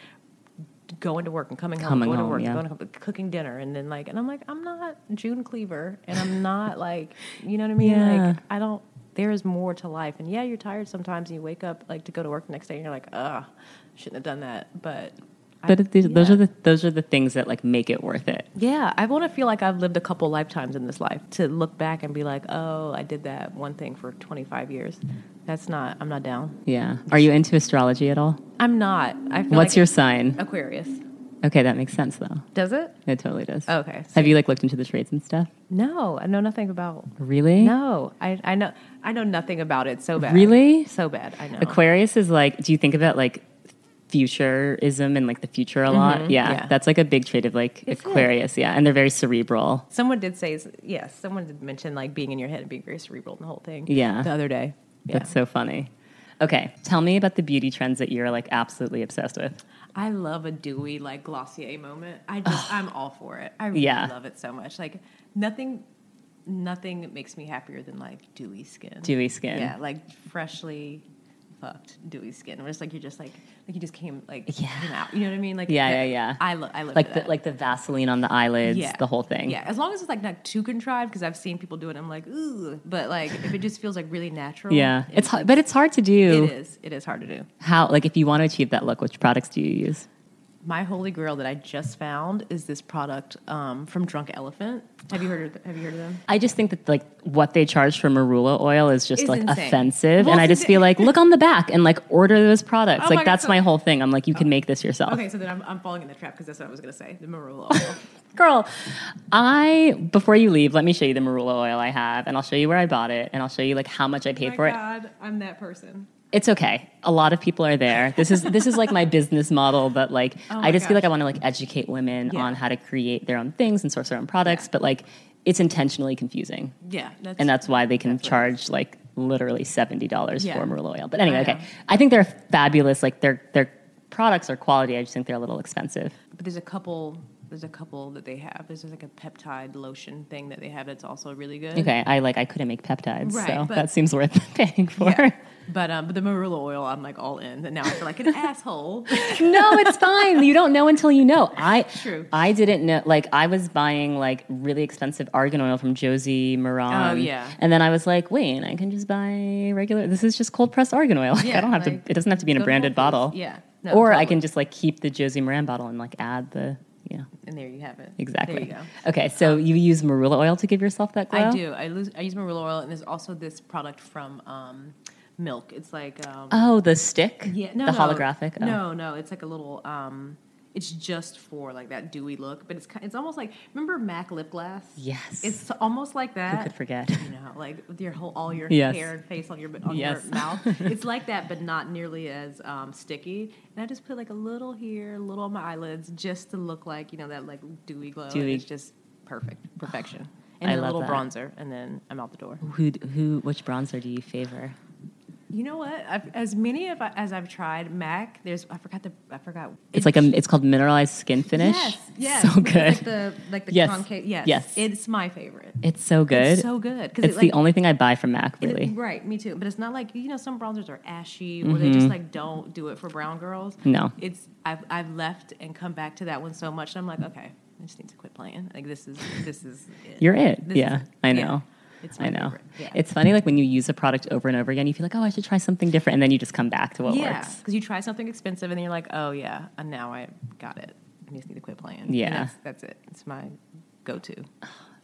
going to work and coming home, Coming going home, to work, yeah. going to cooking dinner, and then like, and I'm like, I'm not June Cleaver, and I'm not like, you know what I mean? Yeah. Like, I don't. There is more to life, and yeah, you're tired sometimes, and you wake up like to go to work the next day, and you're like, ugh, shouldn't have done that, but. But these, those are the those are the things that like make it worth it. Yeah, I want to feel like I've lived a couple lifetimes in this life to look back and be like, oh, I did that one thing for 25 years. That's not, I'm not down. Yeah. Are you into astrology at all? I'm not. I feel What's like your sign? Aquarius? Okay, that makes sense though. Does it? It totally does. Okay. Have you like looked into the trades and stuff? No, I know nothing about. Really? No, I, I know I know nothing about it. So bad. Really? So bad. I know. Aquarius is like, do you think about like futurism and like the future a lot? Yeah, Mm-hmm. yeah. that's like a big trait of like Is it? Aquarius. Yeah, and they're very cerebral. Someone did say yes. Someone did mention like being in your head and being very cerebral in the whole thing. Yeah. The other day. Yeah. That's so funny. Okay, tell me about the beauty trends that you're like absolutely obsessed with. I love a dewy like Glossier moment. I just I'm all for it. I really Yeah. love it so much. Like nothing nothing makes me happier than like dewy skin. Dewy skin. Yeah, like freshly fucked dewy skin. Where it's like you're just like like you just came like Yeah. came out. You know what I mean? Like Yeah, that- yeah, yeah. I lo- I live Like the like the Vaseline on the eyelids, yeah. the whole thing. Yeah, as long as it's like not too contrived, because I've seen people do it. I'm like, ooh, but like if it just feels like really natural. Yeah, it's hard, but it's hard to do. it is. It is hard to do. How like if you want to achieve that look, which products do you use? My holy grail that I just found is this product um, from Drunk Elephant. Have you heard of Have you heard of them? I just think that like what they charge for marula oil is just It's like insane. offensive, Well, and I just feel like look on the back and like order those products. Oh like my that's my whole thing. I'm like you can make this yourself. Okay, so then I'm, I'm falling in the trap because that's what I was going to say. The marula oil. Girl, I before you leave, let me show you the marula oil I have, and I'll show you where I bought it, and I'll show you like how much I paid for it. God, I'm that person. It's okay. A lot of people are there. This is this is like my business model, but like Oh I just feel like I want to like educate women Yeah. on how to create their own things and source their own products, Yeah. but like it's intentionally confusing. Yeah, that's, and that's why they can charge like literally seventy dollars Yeah. for marula oil. But anyway, I okay. I think they're fabulous. Like their their products are quality. I just think they're a little expensive. But there's a couple. There's a couple that they have. There's like a peptide lotion thing that they have that's also really good. Okay, I like I couldn't make peptides, Right, so but- that seems worth paying for. Yeah. But um, but the marula oil, I'm like all in, and now I feel like an asshole. no, it's fine. You don't know until you know. I True. I didn't know. Like I was buying like really expensive argan oil from Josie Maran. Oh, yeah. And then I was like, wait, I can just buy regular. This is just cold pressed argan oil. Like, Yeah, I don't have like, to. It doesn't have to be in a branded bottle. Yeah. No, or I can just like keep the Josie Maran bottle and like add the yeah And there you have it. exactly. There you go. Okay, so you use marula oil to give yourself that glow. I do. I, lose, I use marula oil, and there's also this product from um, Milk. It's like um, Oh, the stick. yeah, no, the no. holographic. Oh. No, no, it's like a little. Um, it's just for like that dewy look, but it's it's almost like remember Mac lip gloss. Yes. It's almost like Who that. could forget? You know, like with your whole all your Yes. hair and face on your on Yes. your mouth. It's like that, but not nearly as um, sticky. And I just put like a little here, a little on my eyelids, just to look like you know that like dewy glow. Dewy. It's just perfect, perfection. And I a little that. bronzer, and then I'm out the door. Who who? Which bronzer do you favor? You know what? I've, as many of as I've tried Mac, there's I forgot the I forgot. It's like a. It's called mineralized skin finish. Yes, yes. So It's good. Like the like the Yes. concave. Yes, Yes. It's my favorite. It's so good. It's so good because It's it, like, the only thing I buy from Mac, it- really. right, me too. But it's not like you know some bronzers are ashy or they just like don't do it for brown girls. Mm-hmm. No. it's I've I've left and come back to that one so much. And I'm like, okay, I just need to quit playing. Like this is this is it. You're it. This yeah, is it. I Yeah. It's my I know. Yeah. It's funny, like when you use a product over and over again, you feel like, oh, I should try something different, and then you just come back to what yeah, works. because you try something expensive and then you're like, oh yeah, and now I got it. I just need to quit playing. Yeah. that's, that's it. It's my go-to.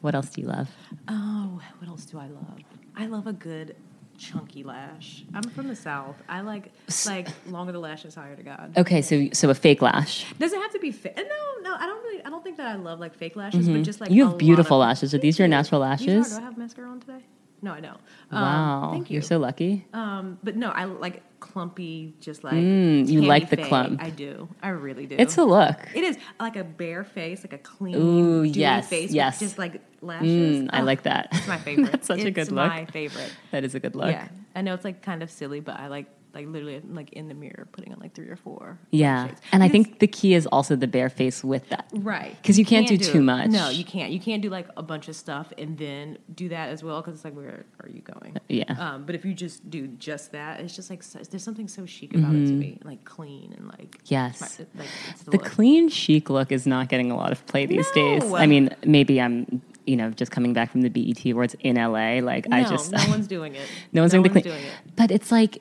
What else do you love? Oh, what else do I love? I love a good chunky lash. I'm from the south. I like like longer the lashes, higher to God. Okay, so so a fake lash. Does it have to be fake? No, no. I don't really. I don't think that I love like fake lashes, but just like Mm-hmm. you have beautiful of- lashes. Are these your natural These are- lashes? Do I have mascara on today? No, I don't. Um, Wow, thank you. you're so lucky. Um, but no, I like clumpy, just like Mm, you like the clump. I do. I really do. It's a look. It is like a bare face, like a clean, Ooh, yes, face, yes. just like lashes. Mm, I Oh, like that. It's my favorite. That's such a good look. My favorite. That is a good look. Yeah, I know it's like kind of silly, but I like like literally like in the mirror, putting on like three or four. Yeah. shades. And I think the key is also the bare face with that. right because you can't do too it. much. No, you can't. You can't do like a bunch of stuff and then do that as well because it's like, where are you going? Yeah. Um, but if you just do just that, it's just like, there's something so chic about it to me. Like clean and like. Mm-hmm. Yes. my- like, it's The look. clean chic look is not getting a lot of play these days. I mean, maybe I'm, you know, just coming back from the BET Awards in LA. Like, I just. no one's doing it. No one's doing the clean. doing it. But it's like,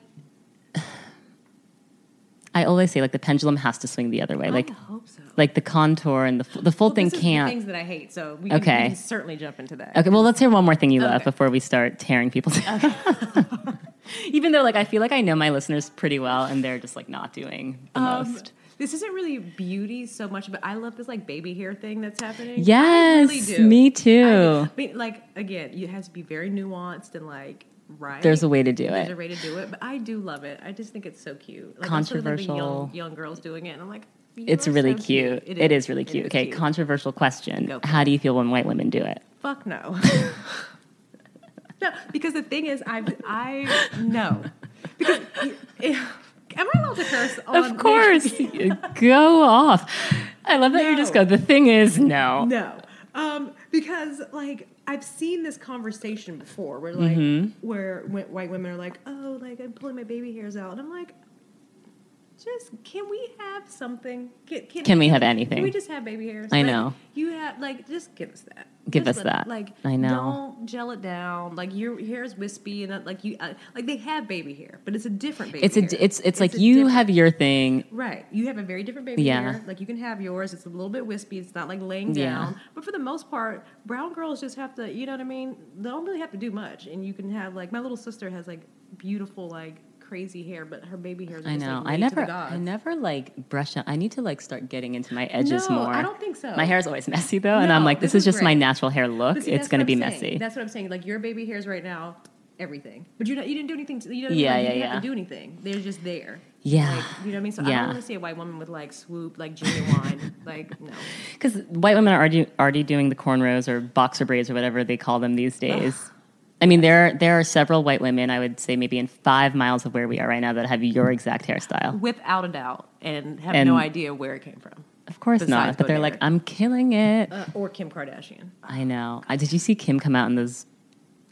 I always say, like, the pendulum has to swing the other way. Like, I hope so. like the contour and the, the full Well, thing can't. things that I hate. So we can, Okay. we can certainly jump into that. Okay, well, let's hear one more thing you love before we start tearing people down. Even though, like, I feel like I know my listeners pretty well, and they're just like not doing the Um, most. This isn't really beauty so much, but I love this like baby hair thing that's happening. Yes, really me too. I mean, like again, it has to be very nuanced and like right. There's a way to do There's it. There's a way to do it, but I do love it. I just think it's so cute. Like, I sort of love the Controversial. young, young girls doing it, and I'm like, It's really so cute. It it is. is really cute. is okay, cute. controversial question. Go How do you feel when white women do it? Fuck no. no, because the thing is, I I no because. Am I allowed to curse? On Of course, go off. I love that you just No. go. The thing is, no. No, um, because like I've seen this conversation before, where like Mm-hmm. where white women are like, "Oh, like I'm pulling my baby hairs out," and I'm like, "Just can we have something? Can, Can we have anything? Can we just have baby hairs? I Like, know. You have like just give us that. Give us that. Like I know. Don't gel it down. Like your hair is wispy and that, like you uh, like they have baby hair, but it's a different baby. It's a. hair. It's it's like you have your thing. Right. You have a very different baby Yeah. hair. Like you can have yours. It's a little bit wispy. It's not like laying Yeah. down. But for the most part, brown girls just have to, you know what I mean? They don't really have to do much. And you can have like my little sister has like beautiful like crazy hair, but her baby hairs are I just, know. Like, I never. I never like brush up. I need to like start getting into my edges No, more. I don't think so. My hair is always messy though, and I'm like, this, this is is just my natural hair look. See, it's going to be saying. messy. That's what I'm saying. Like your baby hairs right now, everything. But you know, you didn't do anything. To, you know, Yeah, like, you yeah, didn't yeah. have to do anything. They're just there. Yeah. Like, you know what I mean? So I don't want to see a white woman with like swoop, like genuine, like no. Because white women are already, already doing the cornrows or boxer braids or whatever they call them these days. I mean, there there are several white women. I would say maybe in five miles of where we are right now that have your exact hairstyle. without a doubt, and have And- no idea where it came from. Of course not, but they're like, I'm killing it. Uh, or Kim Kardashian. I know. I, did you see Kim come out in those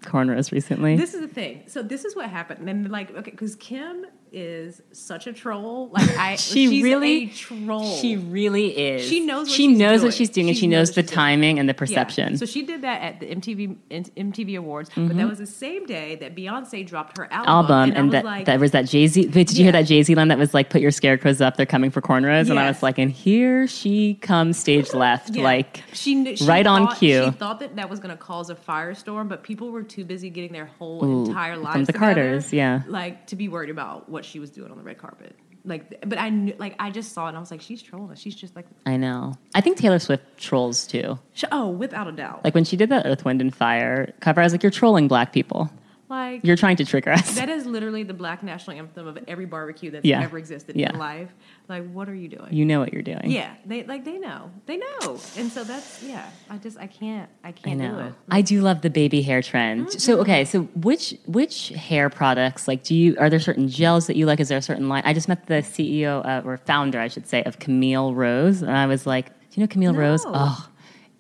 cornrows recently? This is the thing. So this is what happened. And like, okay, because Kim is such a troll. Like I, She really- troll. She really is. She knows what she she's knows doing. what she's doing, and She she knows knows the she's doing. timing and the Yeah. perception. So she did that at the MTV MTV Awards, but Mm-hmm. that was the same day that Beyonce dropped her album. album and, and, that like, that was that Jay Z. Did you hear that Jay Z line that was like, "Put your scarecrows up, they're coming for cornrows," and I was like, and here she comes stage left, Yeah. like she, kn- she right on cue. She thought that that was going to cause a firestorm, but people were too busy getting their whole Ooh, entire lives from the together, Carters, yeah. like to be worried about what she was doing on the red carpet. Like, but I knew, like, I just saw it and I was like, she's trolling. She's just like, I know. I think Taylor Swift trolls too. sh- oh, without a doubt. Like when she did that Earth, Wind, and Fire cover, I was like, "You're trolling black people. Like, You're trying to trick us." that is literally the black national anthem of every barbecue that's Yeah. ever existed Yeah. in life. Like, what are you doing? you know what you're doing. yeah, they like they know, they know, and so that's yeah. I just I can't I I can't do know. it. I do love the baby hair trend. So okay, so which which hair products like do you are there certain gels that you like? Is there a certain line? I just met the CEO uh, or founder, I should say, of Camille Rose, and I was like, do you know Camille Rose? Oh,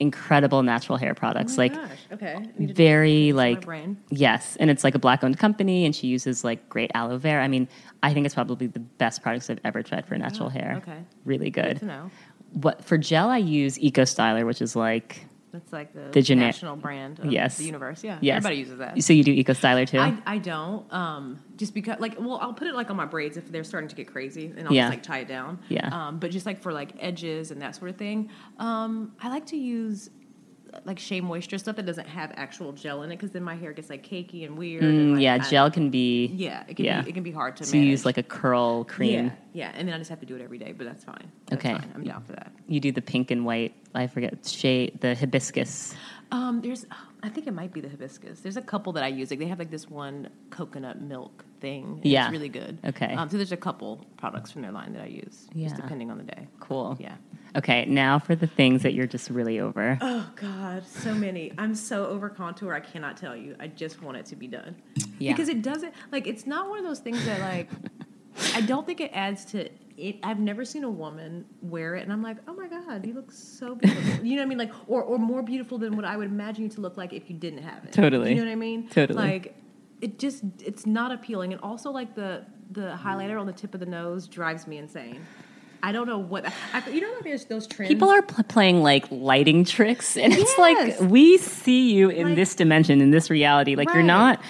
incredible natural hair products. Oh like gosh. okay, very like brain. yes, and it's like a black owned company, and she uses like great aloe vera. I mean, I think it's probably the best products I've ever tried for natural ah, hair. okay. really Good good. to know. What for gel? I use Eco Styler, which is like That's like the, The gene- national brand of Yes. the universe. Yeah, yes, everybody uses that. So you do Eco Styler too? I, I don't um, just because like well I'll put it like on my braids if they're starting to get crazy and I'll Yeah. just like tie it down Yeah. um, but just like for like edges and that sort of thing um, I like to use like Shea Moisture stuff that doesn't have actual gel in it because then my hair gets like cakey and weird and, Mm, like, yeah, I- gel can be. yeah it can yeah. be it can be hard to So you use like a curl cream. yeah yeah and then I just have to do it every day but that's fine that's Okay. fine. I'm down for that You do the pink and white. I forget shade the hibiscus. Um, there's, I think it might be the hibiscus. There's a couple that I use. Like they have like this one coconut milk thing. Yeah. it's really good. Okay. Um, so there's a couple products from their line that I use, Yeah. just depending on the day. Cool. Yeah. Okay, now for the things that you're just really over. Oh God, so many. I'm so over contour. I cannot tell you. I just want it to be done. Yeah. Because it doesn't like it's not one of those things that like I don't think it adds to it. I've never seen a woman wear it, and I'm like, oh my god, you look so beautiful. you know what I mean? Like, or or more beautiful than what I would imagine you to look like if you didn't have it. Totally. You know what I mean? Totally. Like, it just it's not appealing, and also like the the highlighter on the tip of the nose drives me insane. I don't know what I, you know. Like there's those trends. People are pl- playing like lighting tricks, and it's like we see you in Like- this dimension, in this reality. Like you're not.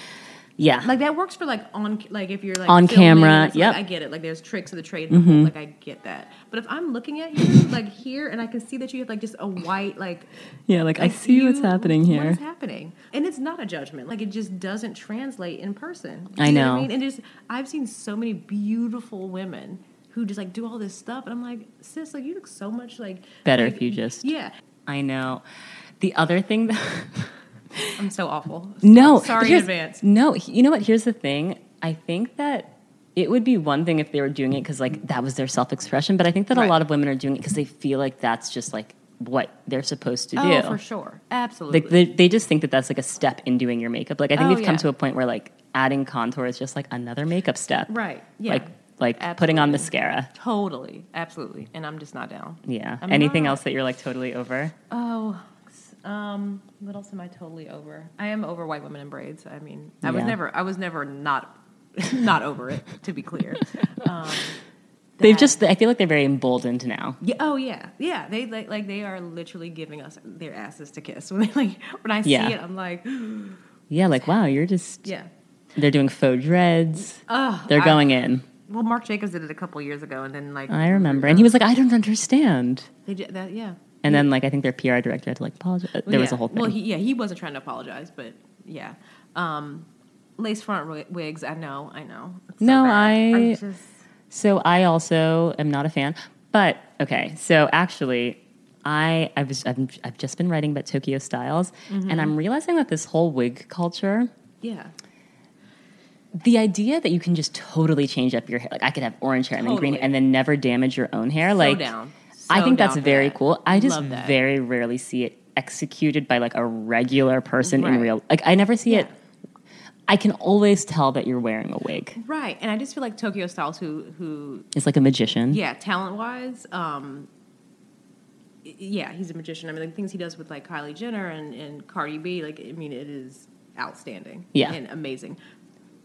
Yeah. like that works for like on like if you're like On filming, camera, it's like. Mm-hmm. I get it. Like there's tricks of the trade, whole, like I get that. But if I'm looking at you like here, and I can see that you have like just a white like yeah. Like, I like, see what's happening here. is happening? And it's not a judgment. Like it just doesn't translate in person. Do I you know. What I mean, and just I've seen so many beautiful women who just like do all this stuff, and I'm like, sis, like you look so much like Better like, if you just- yeah. I know. The other thing that I'm so awful. no, sorry in advance. No, you know what? Here's the thing. I think that it would be one thing if they were doing it because like that was their self expression, but I think that a lot of women are doing it because they feel like that's just like what they're supposed to oh, do. Oh, for sure, absolutely. Like they, they just think that that's like a step in doing your makeup. Like I think Oh, we've come to a point where like adding contour is just like another makeup step. right? Yeah. Like like putting on mascara. Totally, absolutely, and I'm just not down. Yeah. I'm Anything not. else that you're like totally over? Oh, um, what else am I totally over? I am over white women in braids. I mean, I was never, I was never not, not over it. To be clear, um, They've just I feel like they're very emboldened now. yeah, oh yeah, yeah. They like, like they are literally giving us their asses to kiss. When they like, when I see Yeah. it, I'm like, Yeah, like wow, you're just yeah. they're doing faux dreads. Oh, They're I- going in. Well, Marc Jacobs did it a couple years ago, and then like I remember. And he was like, I don't understand. they did that, yeah. And then like I think their PR director had to like apologize. Well, There was a whole thing. Well, he, yeah, he wasn't trying to apologize, but yeah. Um, lace front wi- wigs, I know, I know. It's No, bad. I- just, So I also am not a fan. But okay, so actually, I I was I've, I've just been writing about Tokyo Stylez, Mm-hmm. and I'm realizing that this whole wig culture, yeah. The idea that you can just totally change up your hair, like I could have orange hair and then green, and then never damage your own hair, So like down. I think that's very that. cool. I just very rarely see it executed by like a regular person in real. Like I never see Yeah. it. I can always tell that you're wearing a wig. Right, and I just feel like Tokyo Stylez, who who It's like a magician. yeah, talent wise, um, yeah, he's a magician. I mean, like things he does with like Kylie Jenner and, and Cardi B, like I mean, it is outstanding, Yeah. and amazing.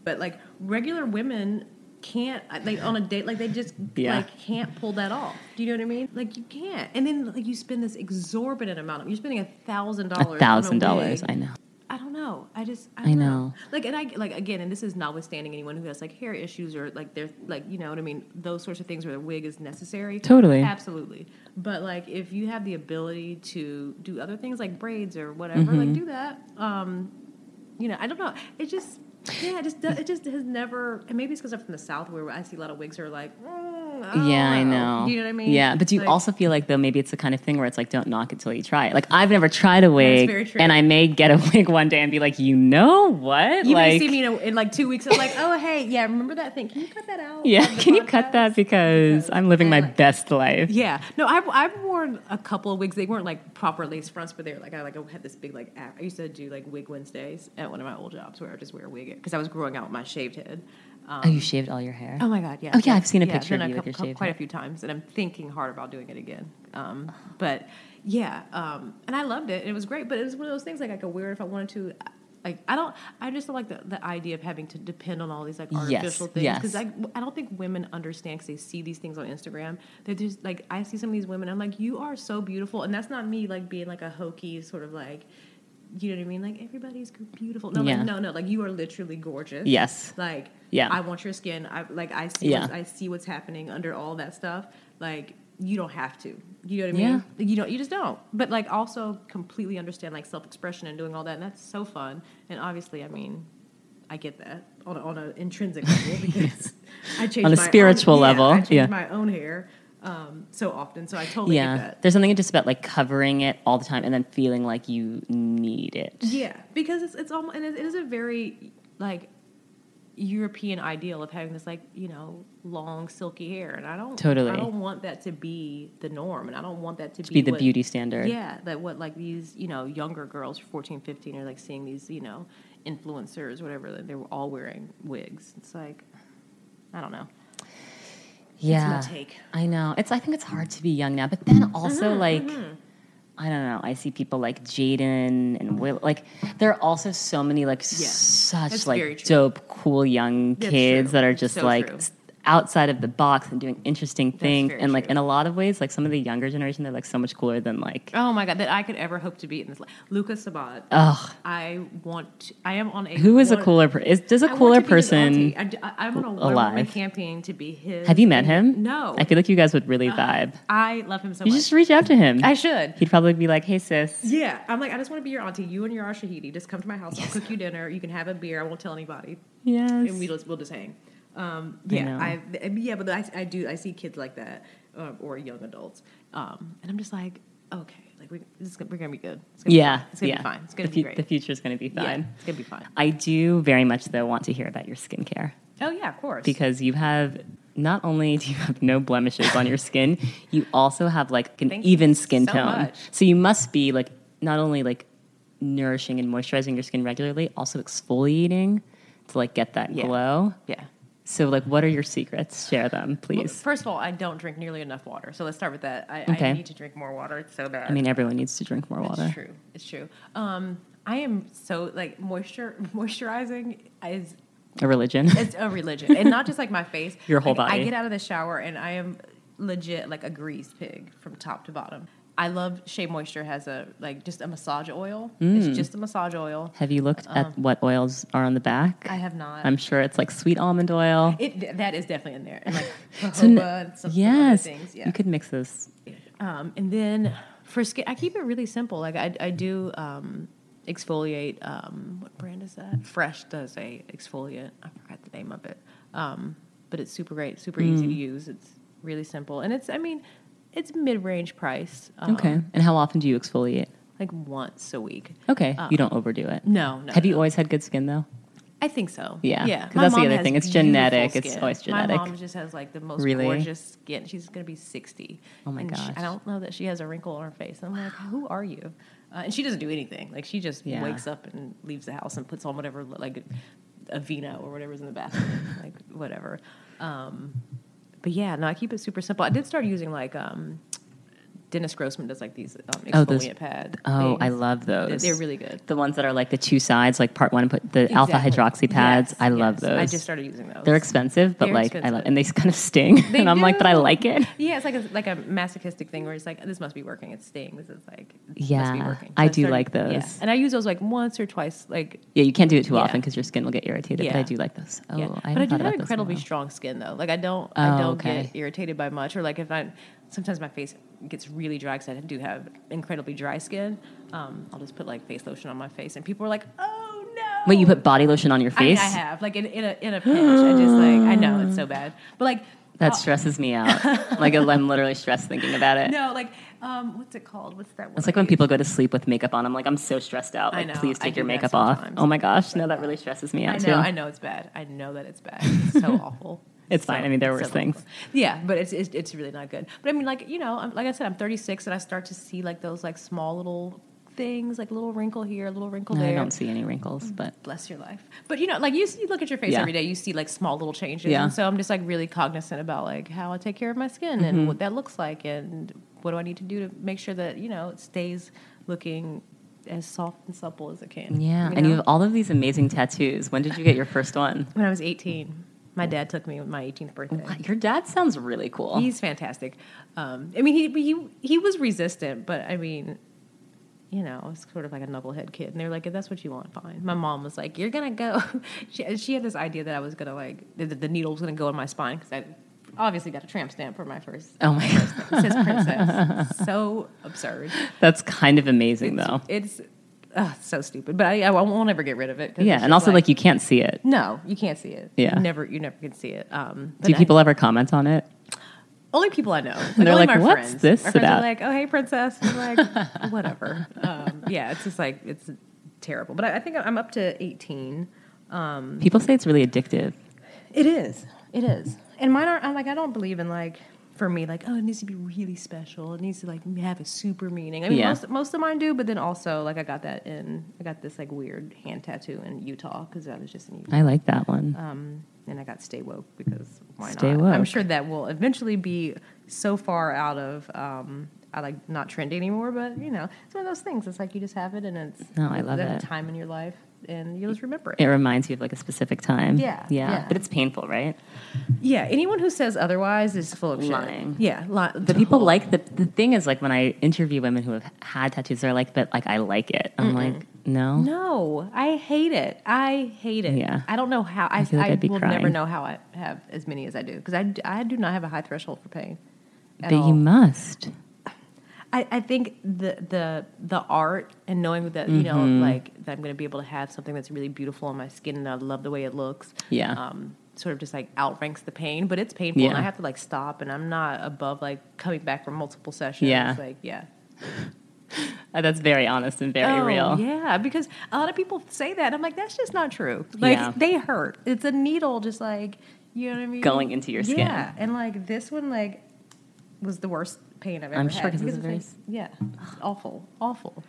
But like regular women can't like on a date like they just Yeah. like can't pull that off. Do you know what I mean? Like you can't, and then like you spend this exorbitant amount of you're spending a thousand dollars, A thousand dollars. I know. I don't know. I just I, I don't know. Like and I like again, and this is notwithstanding anyone who has like hair issues or like they're like you know what I mean. Those sorts of things where the wig is necessary. Totally. absolutely. But like if you have the ability to do other things like braids or whatever, Mm-hmm. like do that. Um, you know, I don't know. It just yeah, it just it just has never. And maybe it's because I'm from the south where I see a lot of wigs are like. Mm, Don't Yeah, I oh, know. You know what I mean? Yeah, but do you Like- also feel like though maybe it's the kind of thing where it's like don't knock it till you try it. Like I've never tried a wig, very true. and I may get a wig one day and be like, you know what? You like, may see me in, a, in like two weeks. I'm like, oh hey, yeah, remember that thing? Can you cut that out? yeah, can you cut that because I'm living my best life. Yeah, no, I've I've worn a couple of wigs. They weren't like proper lace fronts, but they were like I like I had this big like I used to do like wig Wednesdays at one of my old jobs where I would just wear a wig because I was growing out with my shaved head. Um, Oh, you shaved all your hair? oh my god, yeah. Oh, yeah, I've seen a picture done of a you with couple- your shaved quite head. a few times, and I'm thinking hard about doing it again. Um, but yeah, um, and I loved it. It was great, but it was one of those things like I could wear it if I wanted to. Like I don't, I just don't like the, the idea of having to depend on all these like Yes, artificial things yes. because I I don't think women understand because they see these things on Instagram. They're just like I see some of these women. I'm like, you are so beautiful, and that's not me like being like a hokey sort of like, you know what I mean? Like everybody's beautiful. No, Yeah. like, no, no. Like you are literally gorgeous. Yes. Like Yeah. I want your skin. I like I see. Yeah. What's, I see what's happening under all that stuff. Like you don't have to. You know what I mean? Like, you don't. You just don't. But like also completely understand like self expression and doing all that, and that's so fun. And obviously, I mean. I get that on a, on an intrinsic level because I change On a my spiritual own, yeah, level, I change yeah. my own hair um, so often, so I totally yeah. get that. There's something just about like covering it all the time and then feeling like you need it. Yeah, because it's it's almost and it is a very like European ideal of having this like you know long silky hair, and I don't Totally. I don't want that to be the norm, and I don't want that to, To be the what- beauty standard. Yeah, that what like these you know younger girls, 14, 15, are like seeing these you know influencers, whatever. That they're all wearing wigs. It's like I don't know. Yeah. It's my take. I know. It's I think it's hard to be young now, but then also mm-hmm, like mm-hmm. I don't know. I see people like Jaden and Will. Like there are also so many like such that's like dope, cool young kids that are just So like true. Outside of the box and doing interesting things. And like true. in a lot of ways, like some of the younger generation, they're like so much cooler than like. Oh my god, that I could ever hope to be in this. life. Luka Sabbat. Ugh. I want. To, I am on a. Who is a cooler? Per- is does a I cooler to be his person? I, I'm on a alive? campaign to be his. Have you met him? No. I feel like you guys would really uh, vibe. I love him so You much. You just reach out to him. I should. He'd probably be like, "Hey, sis." Yeah, I'm like, I just want to be your auntie. You and your Ashahidi. Just come to my house. I'll cook you dinner. You can have a beer. I won't tell anybody, Yes. and we'll just, we'll just hang. Um, yeah. I, I yeah, but I, I do. I see kids like that, uh, or young adults, um, and I'm just like, okay, like we, this is, gonna- we're gonna be good. It's gonna Yeah. fine. it's gonna yeah. be fine. It's gonna the be great. The future's going to be yeah, fine. it's gonna be fine. I do very much though want to hear about your skincare Oh yeah, of course. because you have not only do you have no blemishes on your skin, you also have like an Thank even skin so tone. much. So you must be like not only like nourishing and moisturizing your skin regularly, also exfoliating to like get that Yeah. glow. yeah. So like what are your secrets? Share them, Well, please. first of all, I don't drink nearly enough water, so let's start with that. I, Okay. I need to drink more water. It's so bad. I mean everyone needs to drink more water. It's true. It's true. Um, I am so like moisture moisturizing is A religion. it's a religion, and not just like my face. Your whole Like, I get out of the shower and I am legit like a grease pig from top to bottom. I love Shea Moisture has a like just a massage oil. Mm. It's just a massage oil. have you looked at what oils are on the back? Um, I have not. I'm sure it's like sweet almond oil. it that is definitely in there, and like So n- jojoba and some, some yes. Yeah. you could mix those. Um, and then for skin, I keep it really simple. Like I, I do um, exfoliate. Um, what brand is that? Fresh does a exfoliant. I forgot the name of it. Um, but it's super great, super easy Mm. to use. It's really simple, and it's I mean, it's mid range price. Um, Okay. And how often do you exfoliate? like once a week. Okay, Um, you don't overdo it. No, no. Have you always had good skin though? I think so. Yeah, Yeah. Because that's the other thing. It's genetic. It's always genetic. My mom just has like the most Really? gorgeous skin. She's gonna be sixty. Oh my And she- gosh. I don't know that she has a wrinkle on her face. I'm like, who are you? Uh, and she doesn't do anything. Like she just Yeah. wakes up and leaves the house and puts on whatever like Aveeno or whatever's in the bathroom, like whatever. Um, but yeah, no, I keep it super simple. I did start using like um, Dennis Grossman does like these um, exfoliant Oh, those- pad. Oh, I things. love They're- those. They're really good. the ones that are like the two sides, like part one and put the alpha hydroxy pads. Yes, I love yes. those. I just started using those. They're expensive, but They're like I love, expensive. and they kind of sting. They and I'm like, but I like it. Yeah, it's like a, like a masochistic thing where it's like this must be working. It's staying. This is like Yeah, be working. I do like those. Yeah. and I use those like once or twice. Like Yeah, you can't do it too Yeah. often because your skin will get irritated. But I do like those. Oh, yeah, I but I do have about those in a incredibly strong skin though. Like I don't Oh, I don't okay. get irritated by much or like if I sometimes my face gets really dry because I do have incredibly dry skin. Um, I'll just put like face lotion on my face and people are like, oh no. Wait, you put body lotion on your face? I have like in, in a in a pinch. I just like I know it's so bad, but like That I'll- stresses me out. like I'm literally stressed thinking about it. no like um what's it called? What's that? It's like when people go to sleep with makeup on. I'm like, I'm so stressed out. I Like, know. please take your makeup off. Oh my gosh, no, that really stresses me out I too. I know it's bad. I know that it's bad. It's so awful. It's fine. I mean, there were so things. Yeah, but it's, it's it's really not good. But I mean, like you know, I'm, like I said, I'm 36, and I start to see like those like small little things, like a little wrinkle here, a little wrinkle there. I don't see any wrinkles, but Bless your life. But you know, like you, see, you look at your face Yeah. every day, you see like small little changes. Yeah. And so I'm just like really cognizant about like how I take care of my skin Mm-hmm. and what that looks like and what do I need to do to make sure that, you know, it stays looking as soft and supple as it can. yeah. you And you have all of these amazing tattoos. When did you get your first one? when I was 18, my dad took me my 18th birthday. Your dad sounds really cool. He's fantastic. Um, I mean, he, he he was resistant, but I mean, you know, I was sort of like a knucklehead kid, and they were like, "If that's what you want, fine." My mom was like, "You're gonna go." she, she had this idea that I was gonna like the, the needle was gonna go in my spine because I obviously got a tramp stamp for my first. oh my god, It says princess. so absurd. that's kind of amazing though. It's uh, so stupid, but I, I won't ever get rid of it. Yeah, and also like you can't see it. no, you can't see it. Yeah. you never you never can see it. Um, Do I- people ever comment on it? Only people I know. Like, They're only like, my "What's friends. this my friends about?" Are like, oh hey princess. I'm like, whatever. Um, yeah, it's just like it's terrible. But I, I think I'm up to 18. People say it's really addictive. It is. It is. And mine are. I'm like, I don't believe in like. For me, like, oh, it needs to be really special. It needs to like have a super meaning. I mean, Yeah. most most of mine do, but then also like I got that in. I got this like weird hand tattoo in Utah because I was just in Utah. I like that one. Um, and I got stay woke because why Stay not? woke. I'm sure that will eventually be so far out of. Um, I like not trendy anymore, but you know, it's one of those things. It's like you just have it, and it's No, I love that it. time in your life, and you'll just remember it. It reminds you of like a specific time. Yeah, Yeah. yeah. But it's painful, right? Yeah, anyone who says otherwise is full of Lying. shit. Yeah, li- The people like the the thing is like when I interview women who have had tattoos, they're like, but like I like it. I'm like, no. No, I hate it. I hate it. Yeah. I don't know how. I, feel like I will crying. never know how I have as many as I do because I, I do not have a high threshold for pain. at But all. you must. I, I think the the the art and knowing that you know Mm-hmm. like that I'm going to be able to have something that's really beautiful on my skin and I love the way it looks. Yeah. Um, sort of just like outranks the pain, but it's painful and I have to like stop and I'm not above like coming back from multiple sessions. Yeah. Like yeah. That's very honest and very Oh, real. Yeah, because a lot of people say that. I'm like, that's just not true. Like Yeah. they hurt. It's a needle, just like you know what I mean, Going into your skin. Yeah, and like this one, like was the worst pain I've ever I'm had. because it's very yeah, it's awful, awful.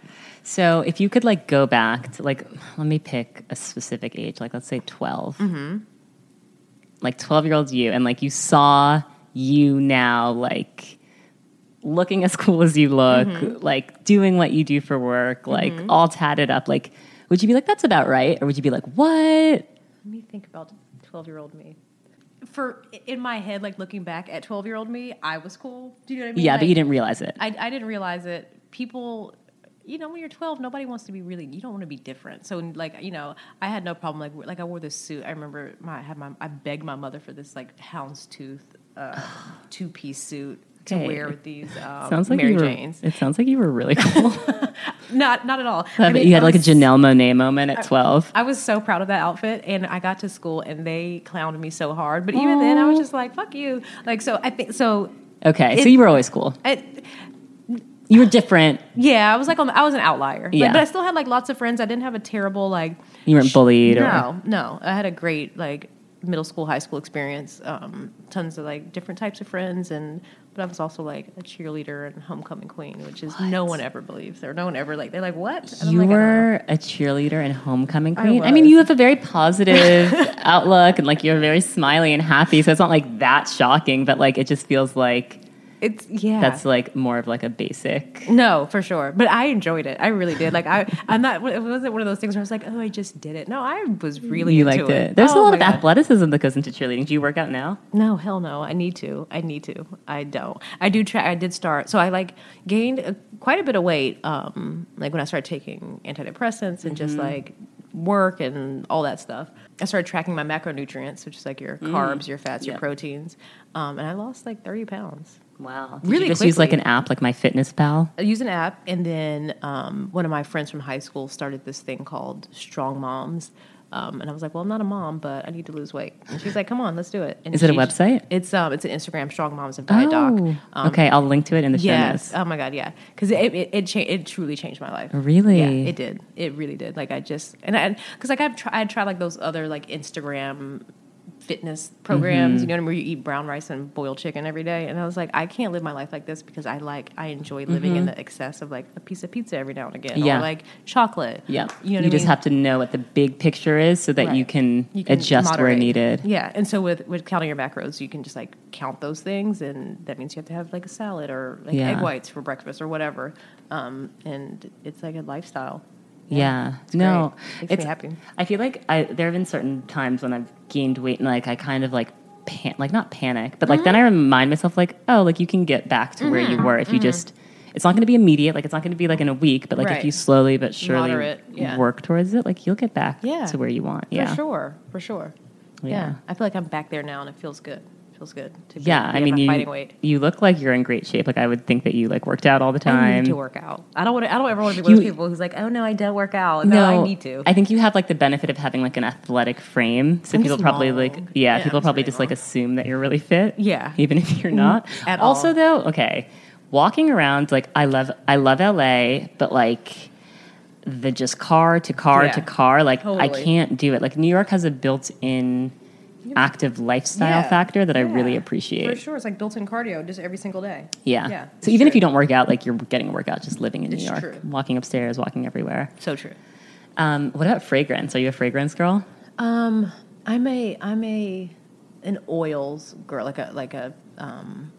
So if you could like go back to like, let me pick a specific age, like let's say 12. Mm-hmm. Like 12 year old you, and like you saw you now like looking as cool as you look, Mm-hmm. like doing what you do for work, like all tatted up. Like, would you be like, that's about right? Or would you be like, what? Let me think about twelve year old me. For in my head, like looking back at twelve year old me, I was cool. Do you know what I mean? Yeah, but you didn't realize it. I, I didn't realize it. People, you know, when you're 12, nobody wants to be really. You don't want to be different. So, like, you know, I had no problem. Like, like I wore this suit. I remember my I had my I begged my mother for this like houndstooth uh, two piece suit to Okay. wear with these um, sounds like Mary you were. Janes. It sounds like you were really cool. Not not at all. I bet you had like a Janelle Monáe moment at 12. I was so proud of that outfit, and I got to school and they clowned me so hard. But even then, I was just like, "Fuck you!" Like, so I think so. Okay, so you were always cool. It, You were different. yeah, I was like, on the, I was an outlier. Yeah. but I still had like lots of friends. I didn't have a terrible like. You weren't bullied or No, no. I had a great like middle school, high school experience. Um, tons of like different types of friends, and but I was also like a cheerleader and homecoming queen, which is no one ever believes or no one ever like they're like what And You like, I were a cheerleader and homecoming queen. I, mean, you have a very positive outlook and like you're very smiley and happy. So it's not like that shocking, but like it just feels like It's yeah. that's like more of like a basic. no, for sure. But I enjoyed it. I really did. Like I, I'm not. It wasn't one of those things where I was like, oh, I just did it. No, I was really You into liked it. There's Oh a lot of God. athleticism that goes into cheerleading. Do you work out now? No, hell no. I need to. I need to. I don't. I do try. I did start. So I like gained uh quite a bit of weight. Um, like when I started taking antidepressants and just like work and all that stuff. I started tracking my macronutrients, which is like your carbs, your fats, your proteins, um, and I lost like thirty pounds. Wow. Really you just use like an app like My Fitness Pal? I use an app, and then um, one of my friends from high school started this thing called Strong Moms. Um, and I was like, "Well, I'm not a mom, but I need to lose weight." And she's like, "Come on, let's do it." And Is it a website? It's um, it's an Instagram, Strong Moms of Diet Doc. Um, okay. I'll link to it in the show notes. Oh my god. Yeah. Because it it it, cha- it truly changed my life. Really? Yeah. It did. It really did. Like I just and I because like I've tried I tried like those other like Instagram fitness programs. Mm-hmm. You know what I mean? Where you eat brown rice and boiled chicken every day. And I was like, I can't live my life like this because I like I enjoy living in the excess of like a piece of pizza every now and again. Mm-hmm. Yeah. Or like chocolate. Yeah. You know you I just mean? have to know what the big picture is so that you, can You can adjust where needed. Yeah, and so with with counting your macros, you can just like count those things, and that means you have to have like a salad or like Yeah. egg whites for breakfast or whatever. Um, and it's like a lifestyle. Yeah. It's no. great. Makes me happy. I feel like I there have been certain times when I've gained weight and like I kind of like pan, like not panic, but like then I Mm-hmm. remind myself like, oh, like you can get back to where you were if you just it's not going to be immediate, like it's not going to be like in a week, but like if you slowly but surely Moderate, yeah. work towards it, like you'll get back Yeah. to where you want. Yeah, For sure, for sure. Yeah. Yeah. I feel like I'm back there now, and it feels good. Feels good to be, Yeah, be I mean, you fighting weight. you look like you're in great shape. Like I would think that you like worked out all the I time. need to work out. I don't want to. I don't ever want to be one of those people who's like, "Oh no, I don't work out." No, I need to. I think you have like the benefit of having like an athletic frame, so I'm people probably like yeah, Yeah, people I'm probably just like assume that you're really fit. Yeah. even if you're not. At also, all. though, okay, walking around like I love I love LA, but like the just car to car Yeah. to car, like I can't do it. Like New York has a built-in active lifestyle Yeah. factor that I really appreciate. For sure, it's like built-in cardio just every single day. Yeah. Yeah, So it's even if you don't work out, like you're getting a workout just living in It's New York, true. walking upstairs, walking everywhere. So true. Um, what about fragrance? Are you a fragrance girl? Um, I'm a I'm a an oils girl, like a like a um,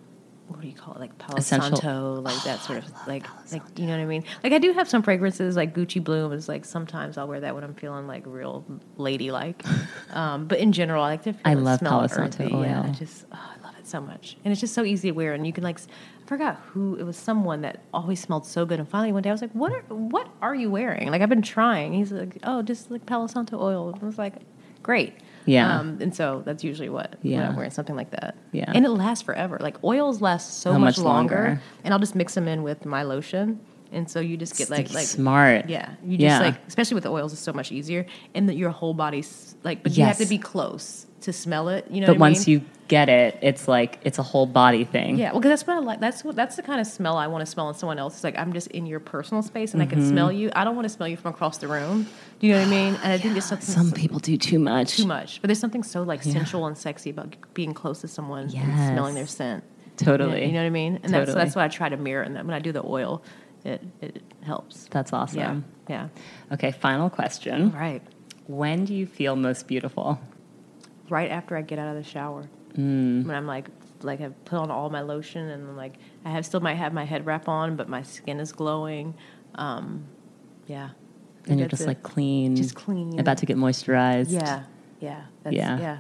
what do you call it, like Palo Essential- Santo, like that sort of like like you know what I mean. Like I do have some fragrances, like Gucci Bloom is like sometimes I'll wear that when I'm feeling like real ladylike. um, but in general, I like to. Feel I love smell Palo Santo earthy. Yeah, oil. I just oh, I love it so much, and it's just so easy to wear, and you can like. I forgot who it was. Someone that always smelled so good, and finally one day I was like, "What are what are you wearing?" Like I've been trying. He's like, "Oh, just like Palo Santo oil." I was like, "Great." Yeah. Um, and so that's usually what Yeah. I'm wearing something like that. Yeah. And it lasts forever. Like oils last so much, much longer, longer? and I'll just mix them in with my lotion, and so you just get like like smart. yeah, you just Yeah. like especially with the oils, it's so much easier, and that your whole body's like, but you have to be close to smell it. You know, But what I once mean? you get it, it's like it's a whole body thing. Yeah, well, because that's what I like. That's what that's the kind of smell I want to smell in someone else. It's like I'm just in your personal space and I can Mm-hmm. smell you. I don't want to smell you from across the room. Do you know what I mean? And I think there's something Some so- people do too much. too much, but there's something so like sensual and sexy about being close to someone and smelling their scent. Totally. Yeah, you know what I mean? And that's Totally. that's what I try to mirror. And when I do the oil, it it helps. That's awesome. Yeah, yeah. Okay, final question. Right. When do you feel most beautiful? Right after I get out of the shower, Mm. when I'm like like I've put on all my lotion and I'm like I have still might have my head wrap on, but my skin is glowing. Um, yeah. And you're just it. like clean, Just clean. about to get moisturized. Yeah, yeah, that's, Yeah. yeah,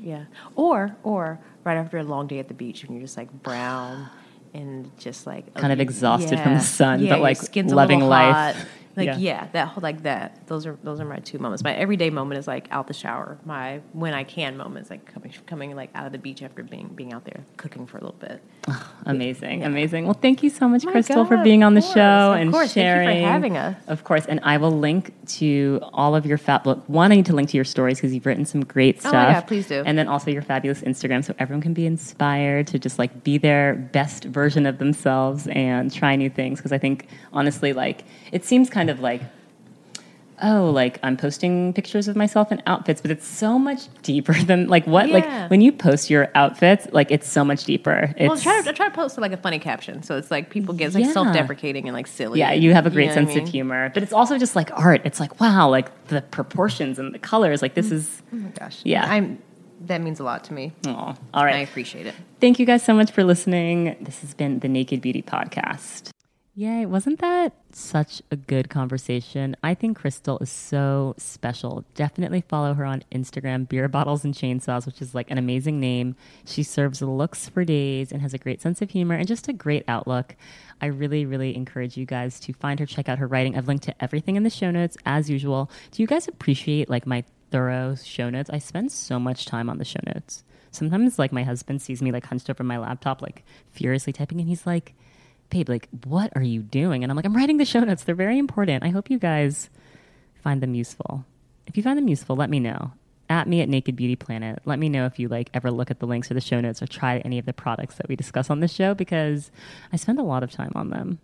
yeah. Or or right after a long day at the beach when you're just like brown and just like Kind of okay, exhausted from the sun, yeah, but, like, loving life. hot. Like Yeah. yeah. that whole like that. Those are those are my two moments. My everyday moment is like out the shower. My when I can moment is like coming coming like out of the beach after being being out there cooking for a little bit. Amazing, amazing. Well, thank you so much, My Crystal, for being on the course, show of and course. Thank you for sharing. having us. Of course, and I will link to all of your fab. Look, one, I need to link to your stories because you've written some great stuff. Oh, yeah, please do. And then also your fabulous Instagram, so everyone can be inspired to just like be their best version of themselves and try new things. Because I think honestly, like it seems kind of like oh, like I'm posting pictures of myself in outfits, but it's so much deeper than like what Yeah. like when you post your outfits, like it's so much deeper. It's well, try to, I try to post like a funny caption, so it's like people get like Yeah. self-deprecating and like silly. yeah, you have a great know what I sense of humor, but it's also just like art. It's like wow, like the proportions and the colors. Like this mm. is Oh my gosh, Yeah. I'm. That means a lot to me. oh, all I appreciate it. Thank you guys so much for listening. This has been the Naked Beauty Podcast. Yay, wasn't that such a good conversation? I think Crystal is so special. Definitely follow her on Instagram, Beer Bottles and Chainsaws, which is like an amazing name. She serves looks for days and has a great sense of humor and just a great outlook. I really, really encourage you guys to find her, check out her writing. I've linked to everything in the show notes as usual. Do you guys appreciate like my thorough show notes? I spend so much time on the show notes sometimes like my husband sees me like hunched over my laptop like furiously typing and he's like babe like what are you doing? And i'm like i'm writing the show notes. They're very important. I hope you guys find them useful. If you find them useful let me know. At me at naked beauty planet. Let me know if you like ever look at the links or the show notes or try any of the products that we discuss on this show because i spend a lot of time on them.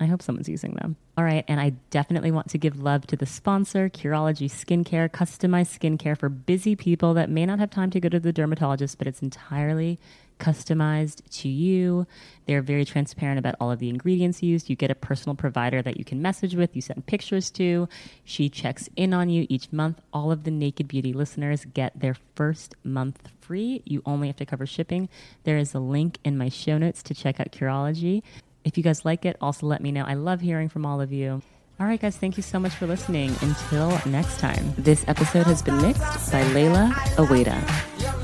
I hope someone's using them. All right, and I definitely want to give love to the sponsor, Curology Skincare, customized skincare for busy people that may not have time to go to the dermatologist, but it's entirely customized to you. They're very transparent about all of the ingredients used. You get a personal provider that you can message with, you send pictures to. She checks in on you each month. All of the Naked Beauty listeners get their first month free. You only have to cover shipping. There is a link in my show notes to check out Curology. If you guys like it, also let me know. I love hearing from all of you. All right, guys, thank you so much for listening. Until next time, this episode has been mixed by Layla Aweda.